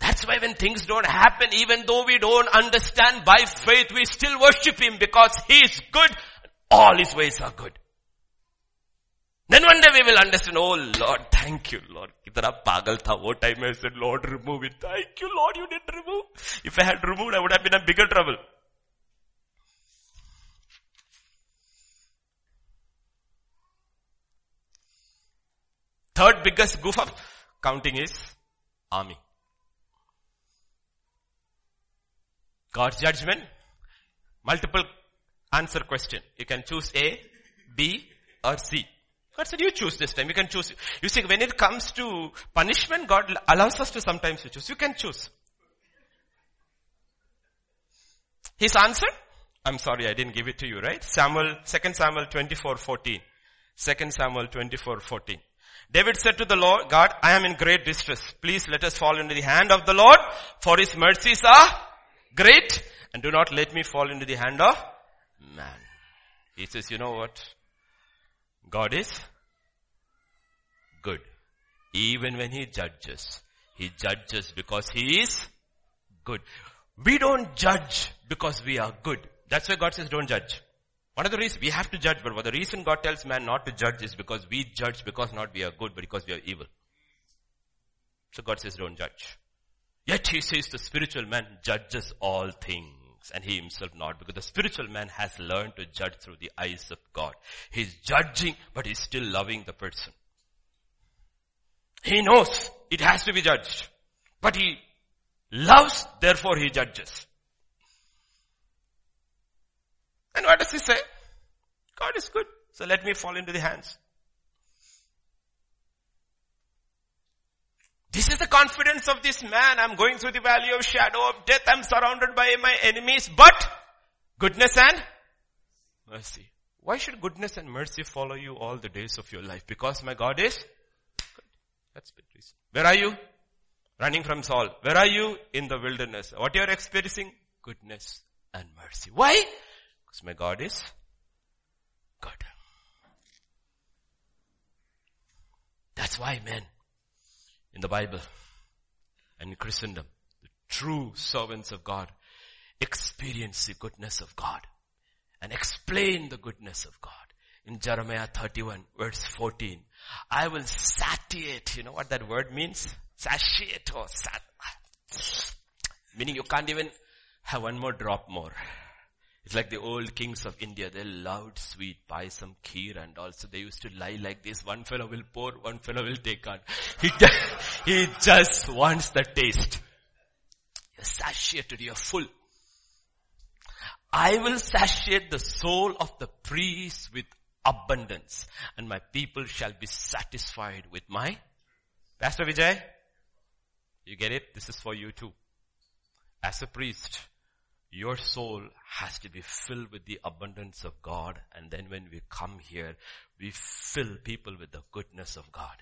That's why when things don't happen, even though we don't understand by faith, we still worship Him because He is good. All His ways are good. Then one day we will understand, oh Lord, thank you Lord. Kitna pagal tha, what time I said, Lord remove it. Thank you Lord, you didn't remove. If I had removed, I would have been in bigger trouble. Third biggest goof of counting is army. God's judgment, multiple answer question. You can choose A, B or C. God said, you choose this time. You can choose. You see, when it comes to punishment, God allows us to sometimes choose. You can choose. His answer? I'm sorry, I didn't give it to you, right? Samuel, 2 Samuel 24, 14. 2 Samuel 24, 14. David said to the Lord, God, I am in great distress. Please let us fall into the hand of the Lord, for his mercies are great, and do not let me fall into the hand of man. He says, you know what? God is good. Even when He judges, He judges because He is good. We don't judge because we are good. That's why God says don't judge. One of the reasons we have to judge, but the reason God tells man not to judge is because we judge because not we are good, but because we are evil. So God says don't judge. Yet He says the spiritual man judges all things and he himself not because the spiritual man has learned to judge through the eyes of God. He's judging but he's still loving the person. He knows it has to be judged but he loves therefore he judges. And what does he say? God is good. So let me fall into the hands. This is the confidence of this man. I'm going through the valley of shadow of death. I'm surrounded by my enemies, but goodness and mercy. Why should goodness and mercy follow you all the days of your life? Because my God is good. That's the reason. Where are you? Running from Saul. Where are you? In the wilderness. What you are experiencing? Goodness and mercy. Why? Because my God is good. That's why, man in the Bible and in Christendom, the true servants of God experience the goodness of God and explain the goodness of God. In Jeremiah 31 verse 14, I will satiate, you know what that word means? Satiate or sat, meaning you can't even have one more drop more. It's like the old kings of India. They loved sweet pie, some kheer and also they used to lie like this. One fellow will pour, one fellow will take on. He, he just wants the taste. You're satiated, you're full. I will satiate the soul of the priest with abundance and my people shall be satisfied with my Pastor Vijay, you get it? This is for you too. As a priest, your soul has to be filled with the abundance of God and then when we come here, we fill people with the goodness of God.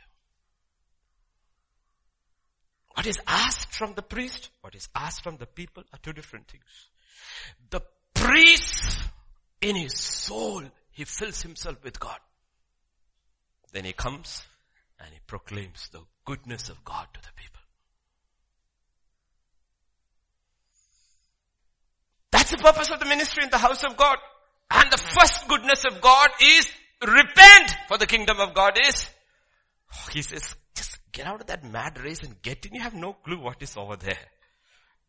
What is asked from the priest, what is asked from the people are two different things. The priest in his soul, he fills himself with God. Then he comes and he proclaims the goodness of God to the people. That's the purpose of the ministry in the house of God. And the first goodness of God is repent for the kingdom of God is, oh, he says, just get out of that mad race and get in. You have no clue what is over there.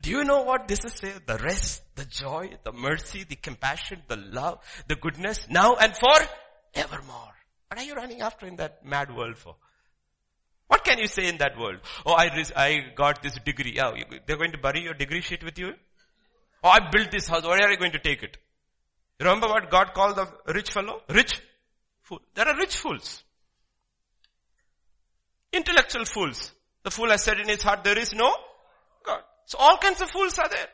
Do you know what this is saying? The rest, the joy, the mercy, the compassion, the love, the goodness, now and for evermore. What are you running after in that mad world for? What can you say in that world? Oh, I, I got this degree. Oh, they're going to bury your degree sheet with you? Oh, I built this house. Where are you going to take it? Remember what God called the rich fellow? Rich fool. There are rich fools. Intellectual fools. The fool has said in his heart, there is no God. So all kinds of fools are there.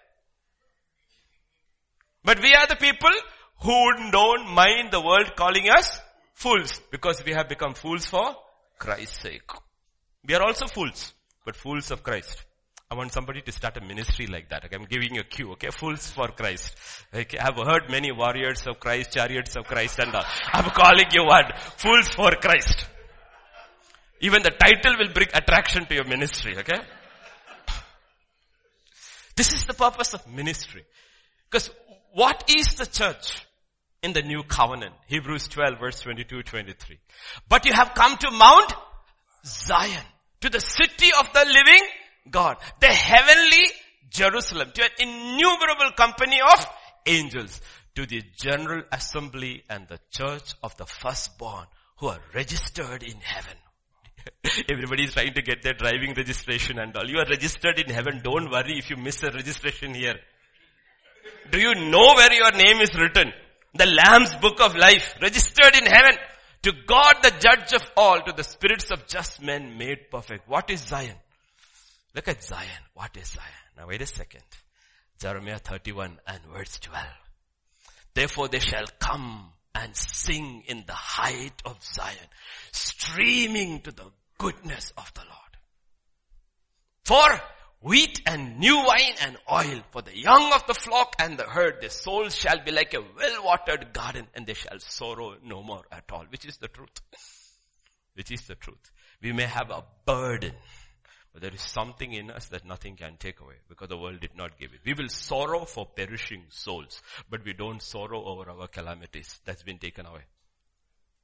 But we are the people who don't mind the world calling us fools because we have become fools for Christ's sake. We are also fools, but fools of Christ. I want somebody to start a ministry like that. Okay, I'm giving you a cue, okay? Fools for Christ. Okay, I've heard many warriors of Christ, chariots of Christ and all. I'm calling you one. Fools for Christ. Even the title will bring attraction to your ministry, okay? This is the purpose of ministry. Because what is the church in the new covenant? Hebrews 12 verse 22, 23. But you have come to Mount Zion, to the city of the living God. The heavenly Jerusalem. To an innumerable company of angels. To the general assembly and the church of the firstborn who are registered in heaven. Everybody is trying to get their driving registration and all. You are registered in heaven. Don't worry if you miss a registration here. Do you know where your name is written? The Lamb's book of life. Registered in heaven. To God the judge of all, to the spirits of just men made perfect. What is Zion? Look at Zion. What is Zion? Now wait a second. Jeremiah 31 and verse 12. Therefore they shall come and sing in the height of Zion, streaming to the goodness of the Lord. For wheat and new wine and oil for the young of the flock and the herd. Their souls shall be like a well-watered garden and they shall sorrow no more at all. Which is the truth. Which is the truth. We may have a burden, but there is something in us that nothing can take away because the world did not give it. We will sorrow for perishing souls, but we don't sorrow over our calamities. That's been taken away.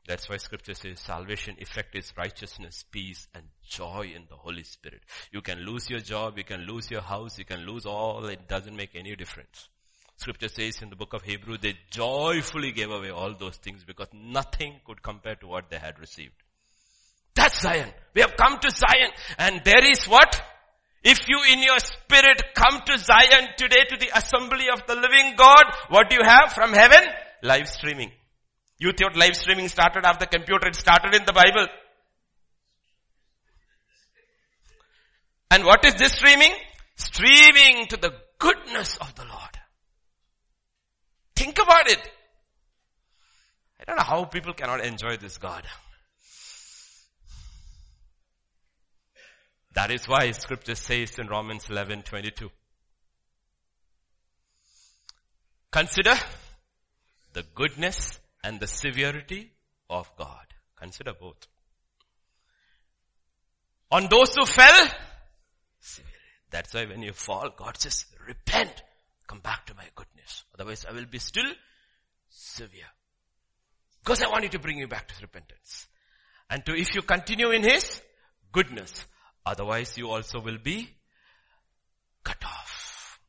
That's why scripture says salvation effect is righteousness, peace and joy in the Holy Spirit. You can lose your job, you can lose your house, you can lose all, it doesn't make any difference. Scripture says in the book of Hebrew, they joyfully gave away all those things because nothing could compare to what they had received. That's Zion. We have come to Zion and there is what? If you in your spirit come to Zion today to the assembly of the living God, what do you have from heaven? Live streaming. You thought live streaming started after the computer. It started in the Bible. And what is this streaming? Streaming to the goodness of the Lord. Think about it. I don't know how people cannot enjoy this God. That is why scripture says in Romans 11, 22. Consider the goodness and the severity of God. Consider both. On those who fell, that's why when you fall, God says, repent, come back to my goodness. Otherwise I will be still severe. Because I want you to bring you back to repentance. And to, if you continue in His goodness, otherwise you also will be cut off.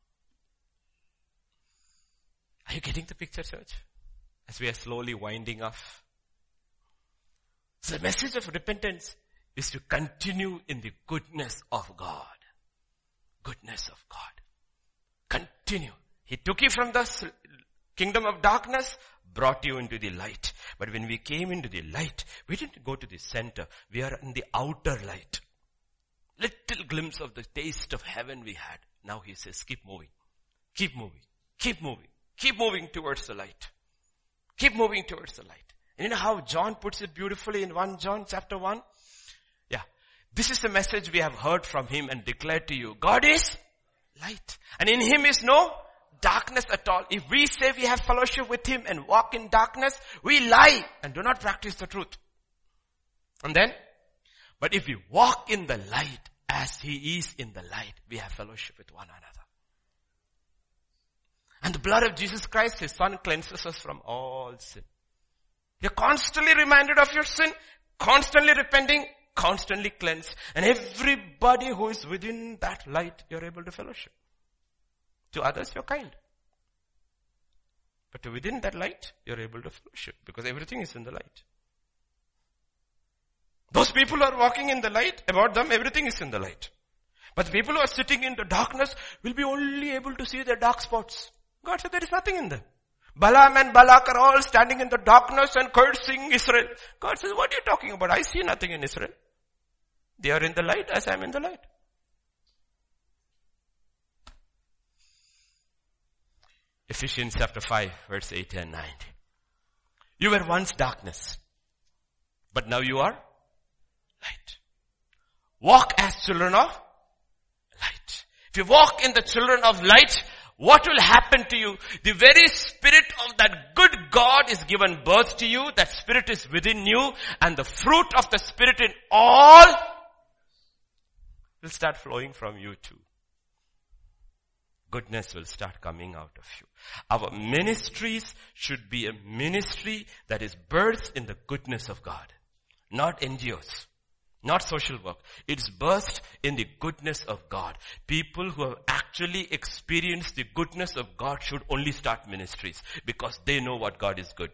Are you getting the picture, church? as we are slowly winding up. So the message of repentance is to continue in the goodness of God. Goodness of God. Continue. He took you from the kingdom of darkness, brought you into the light. But when we came into the light, we didn't go to the center. We are in the outer light. Little glimpse of the taste of heaven we had. Now he says, keep moving. Keep moving. Keep moving. Keep moving towards the light. Keep moving towards the light. And you know how John puts it beautifully in 1 John chapter 1? Yeah. This is the message we have heard from him and declared to you. God is light. And in him is no darkness at all. If we say we have fellowship with him and walk in darkness, we lie and do not practice the truth. And then, but if we walk in the light as he is in the light, we have fellowship with one another. And the blood of Jesus Christ, His Son, cleanses us from all sin. You're constantly reminded of your sin, constantly repenting, constantly cleansed. And everybody who is within that light, you're able to fellowship. To others, you're kind. But within that light, you're able to fellowship because everything is in the light. Those people who are walking in the light, about them, everything is in the light. But the people who are sitting in the darkness will be only able to see their dark spots. God said there is nothing in them. Balaam and Balak are all standing in the darkness and cursing Israel. God says, what are you talking about? I see nothing in Israel. They are in the light as I am in the light. Ephesians chapter 5 verse 8 and 9. You were once darkness, but now you are light. Walk as children of light. If you walk in the children of light, what will happen to you? The very spirit of that good God is given birth to you. That spirit is within you and the fruit of the spirit in all will start flowing from you too. Goodness will start coming out of you. Our ministries should be a ministry that is birthed in the goodness of God, not NGOs. Not social work. It's birthed in the goodness of God. People who have actually experienced the goodness of God should only start ministries because they know what God is good.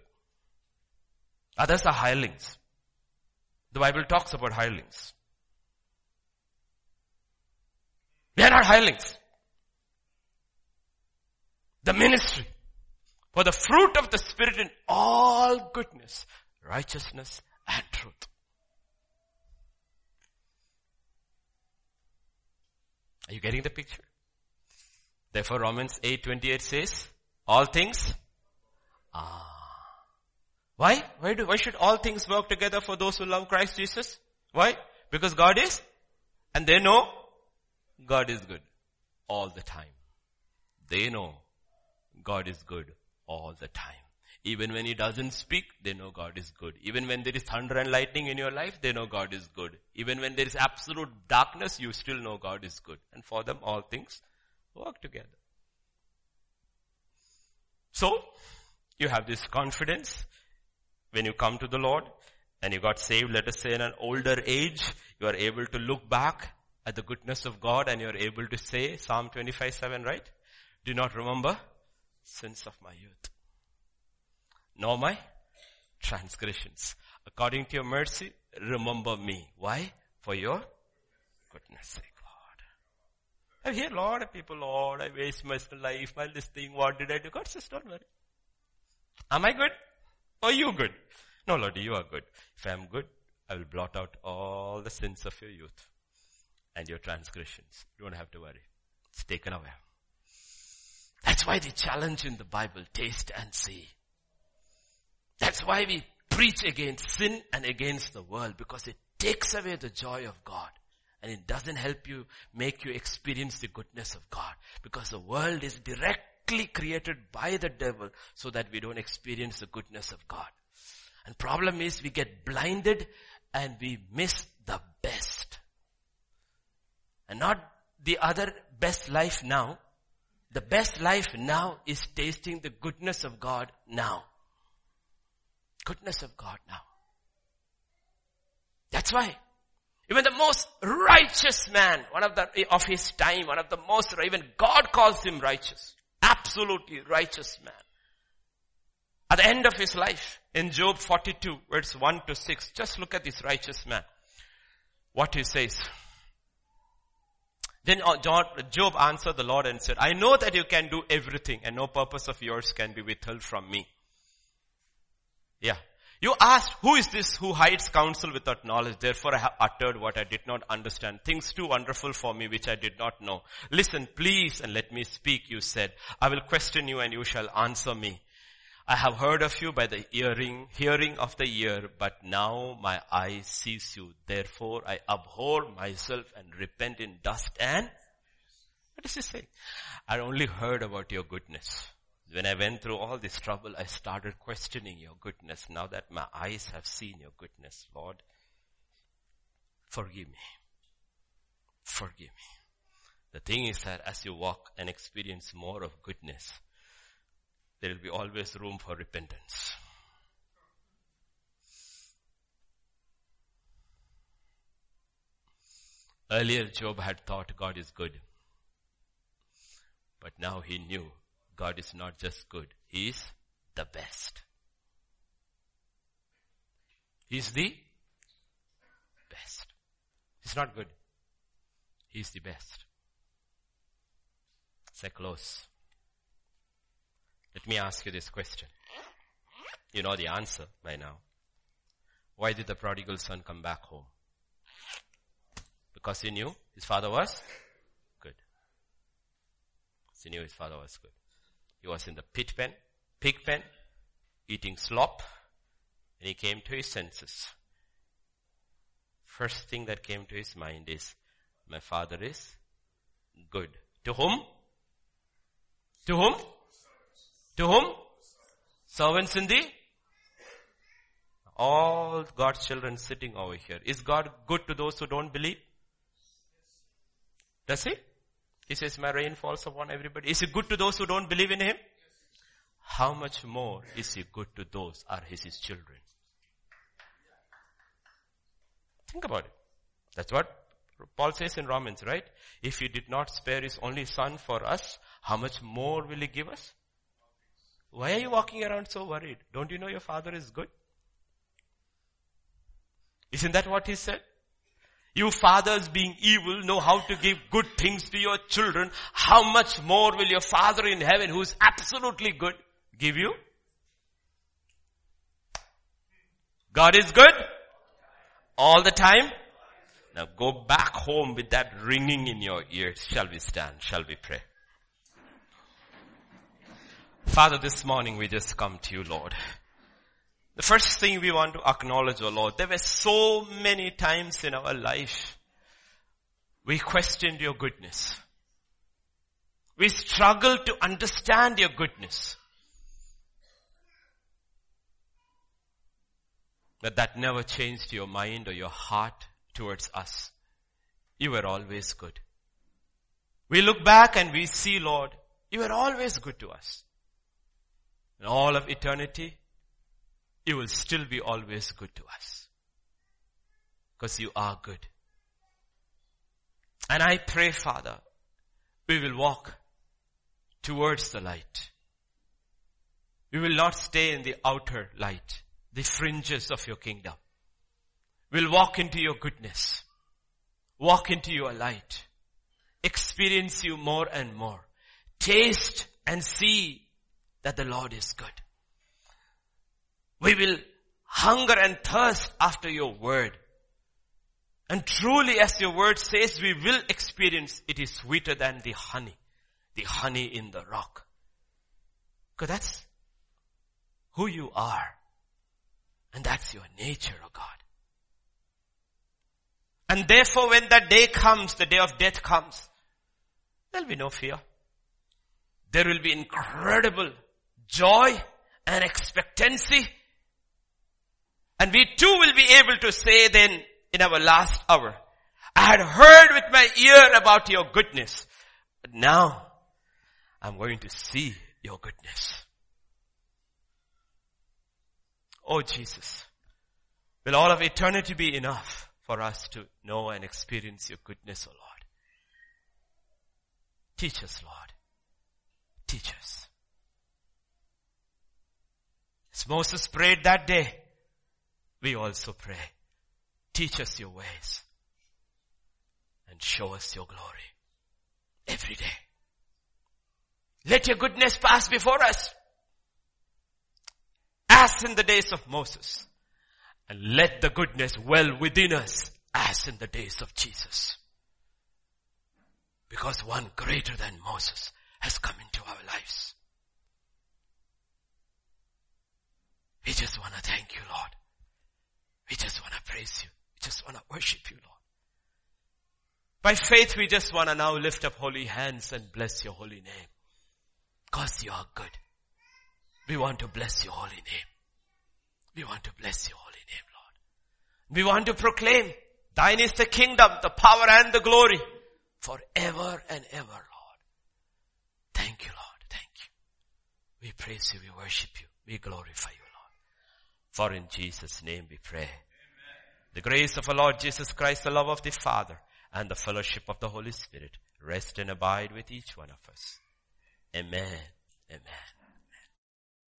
Others are hirelings. The Bible talks about hirelings. We are not hirelings. The ministry for the fruit of the Spirit in all goodness, righteousness and truth. Are you getting the picture? Therefore Romans 8:28 says, all things ah. Why? Why do, why should all things work together for those who love Christ Jesus? Why? Because God is and they know God is good all the time. They know God is good all the time. Even when he doesn't speak, they know God is good. Even when there is thunder and lightning in your life, they know God is good. Even when there is absolute darkness, you still know God is good. And for them, all things work together. So, you have this confidence when you come to the Lord and you got saved, let us say in an older age, you are able to look back at the goodness of God and you are able to say, Psalm 25, 7, right? Do not remember sins of my youth, nor my transgressions. According to your mercy, remember me. Why? For your goodness sake, Lord. I hear a lot of people, Lord, I waste my life, by this thing, what did I do? God says, don't worry. Am I good? Are you good? No, Lord, you are good. If I am good, I will blot out all the sins of your youth and your transgressions. You don't have to worry. It's taken away. That's why the challenge in the Bible, taste and see. That's why we preach against sin and against the world because it takes away the joy of God. And it doesn't help you make you experience the goodness of God because the world is directly created by the devil so that we don't experience the goodness of God. And problem is we get blinded and we miss the best. And not the other best life now. The best life now is tasting the goodness of God now. Goodness of God now. That's why even the most righteous man, one of the, of his time, one of the most, even God calls him righteous. Absolutely righteous man. At the end of his life, in Job 42, verse 1 to 6, just look at this righteous man. What he says. Then uh, Job answered the Lord and said, I know that you can do everything and no purpose of yours can be withheld from me. Yeah. You asked, who is this who hides counsel without knowledge? Therefore I have uttered what I did not understand. Things too wonderful for me which I did not know. Listen, please, and let me speak, you said. I will question you and you shall answer me. I have heard of you by the hearing, hearing of the ear, but now my eye sees you. Therefore I abhor myself and repent in dust and what does he say? I only heard about your goodness. When I went through all this trouble, I started questioning your goodness. Now that my eyes have seen your goodness, Lord, forgive me. Forgive me. The thing is that as you walk and experience more of goodness, there will be always room for repentance. Earlier Job had thought God is good. But now he knew God is not just good, He is the best. He is the best. He's not good. He is the best. Say close. Let me ask you this question. You know the answer by now. Why did the prodigal son come back home? Because he knew his father was good. He knew his father was good. Was in the pit pen, pig pen, eating slop, and he came to his senses. First thing that came to his mind is, my father is good. To whom? To whom? To whom? Servants in the all God's children sitting over here. Is God good to those who don't believe? Does he? He says, my rain falls upon everybody. Is he good to those who don't believe in him? How much more is he good to those are his, his children? Think about it. That's what Paul says in Romans, right? If he did not spare his only son for us, how much more will he give us? Why are you walking around so worried? Don't you know your father is good? Isn't that what he said? You fathers being evil know how to give good things to your children. How much more will your father in heaven who is absolutely good give you? God is good all the time. Now go back home with that ringing in your ears. Shall we stand? Shall we pray? Father, this morning we just come to you, Lord. The first thing we want to acknowledge, oh Lord, there were so many times in our life we questioned your goodness. We struggled to understand your goodness. But that never changed your mind or your heart towards us. You were always good. We look back and we see, Lord, you were always good to us. In all of eternity, you will still be always good to us. Because you are good. And I pray, Father, we will walk towards the light. We will not stay in the outer light, the fringes of your kingdom. We'll walk into your goodness. Walk into your light. Experience you more and more. Taste and see that the Lord is good. We will hunger and thirst after your word. And truly as your word says, we will experience it is sweeter than the honey, the honey in the rock. Because that's who you are. And that's your nature, oh God. And therefore when that day comes, the day of death comes, there'll be no fear. There will be incredible joy and expectancy and we too will be able to say then in our last hour, I had heard with my ear about your goodness, but now I'm going to see your goodness. Oh Jesus, will all of eternity be enough for us to know and experience your goodness, O oh Lord? Teach us, Lord. Teach us. As Moses prayed that day, we also pray. Teach us your ways and show us your glory every day. Let your goodness pass before us as in the days of Moses and let the goodness well within us as in the days of Jesus. Because one greater than Moses has come into our lives. We just want to thank you, Lord. We just want to praise you. We just want to worship you, Lord. By faith, we just want to now lift up holy hands and bless your holy name. Cause you are good. We want to bless your holy name. We want to bless your holy name, Lord. We want to proclaim, thine is the kingdom, the power and the glory forever and ever, Lord. Thank you, Lord. Thank you. We praise you. We worship you. We glorify you. For in Jesus' name we pray. Amen. The grace of our Lord Jesus Christ, the love of the Father, and the fellowship of the Holy Spirit rest and abide with each one of us. Amen. Amen.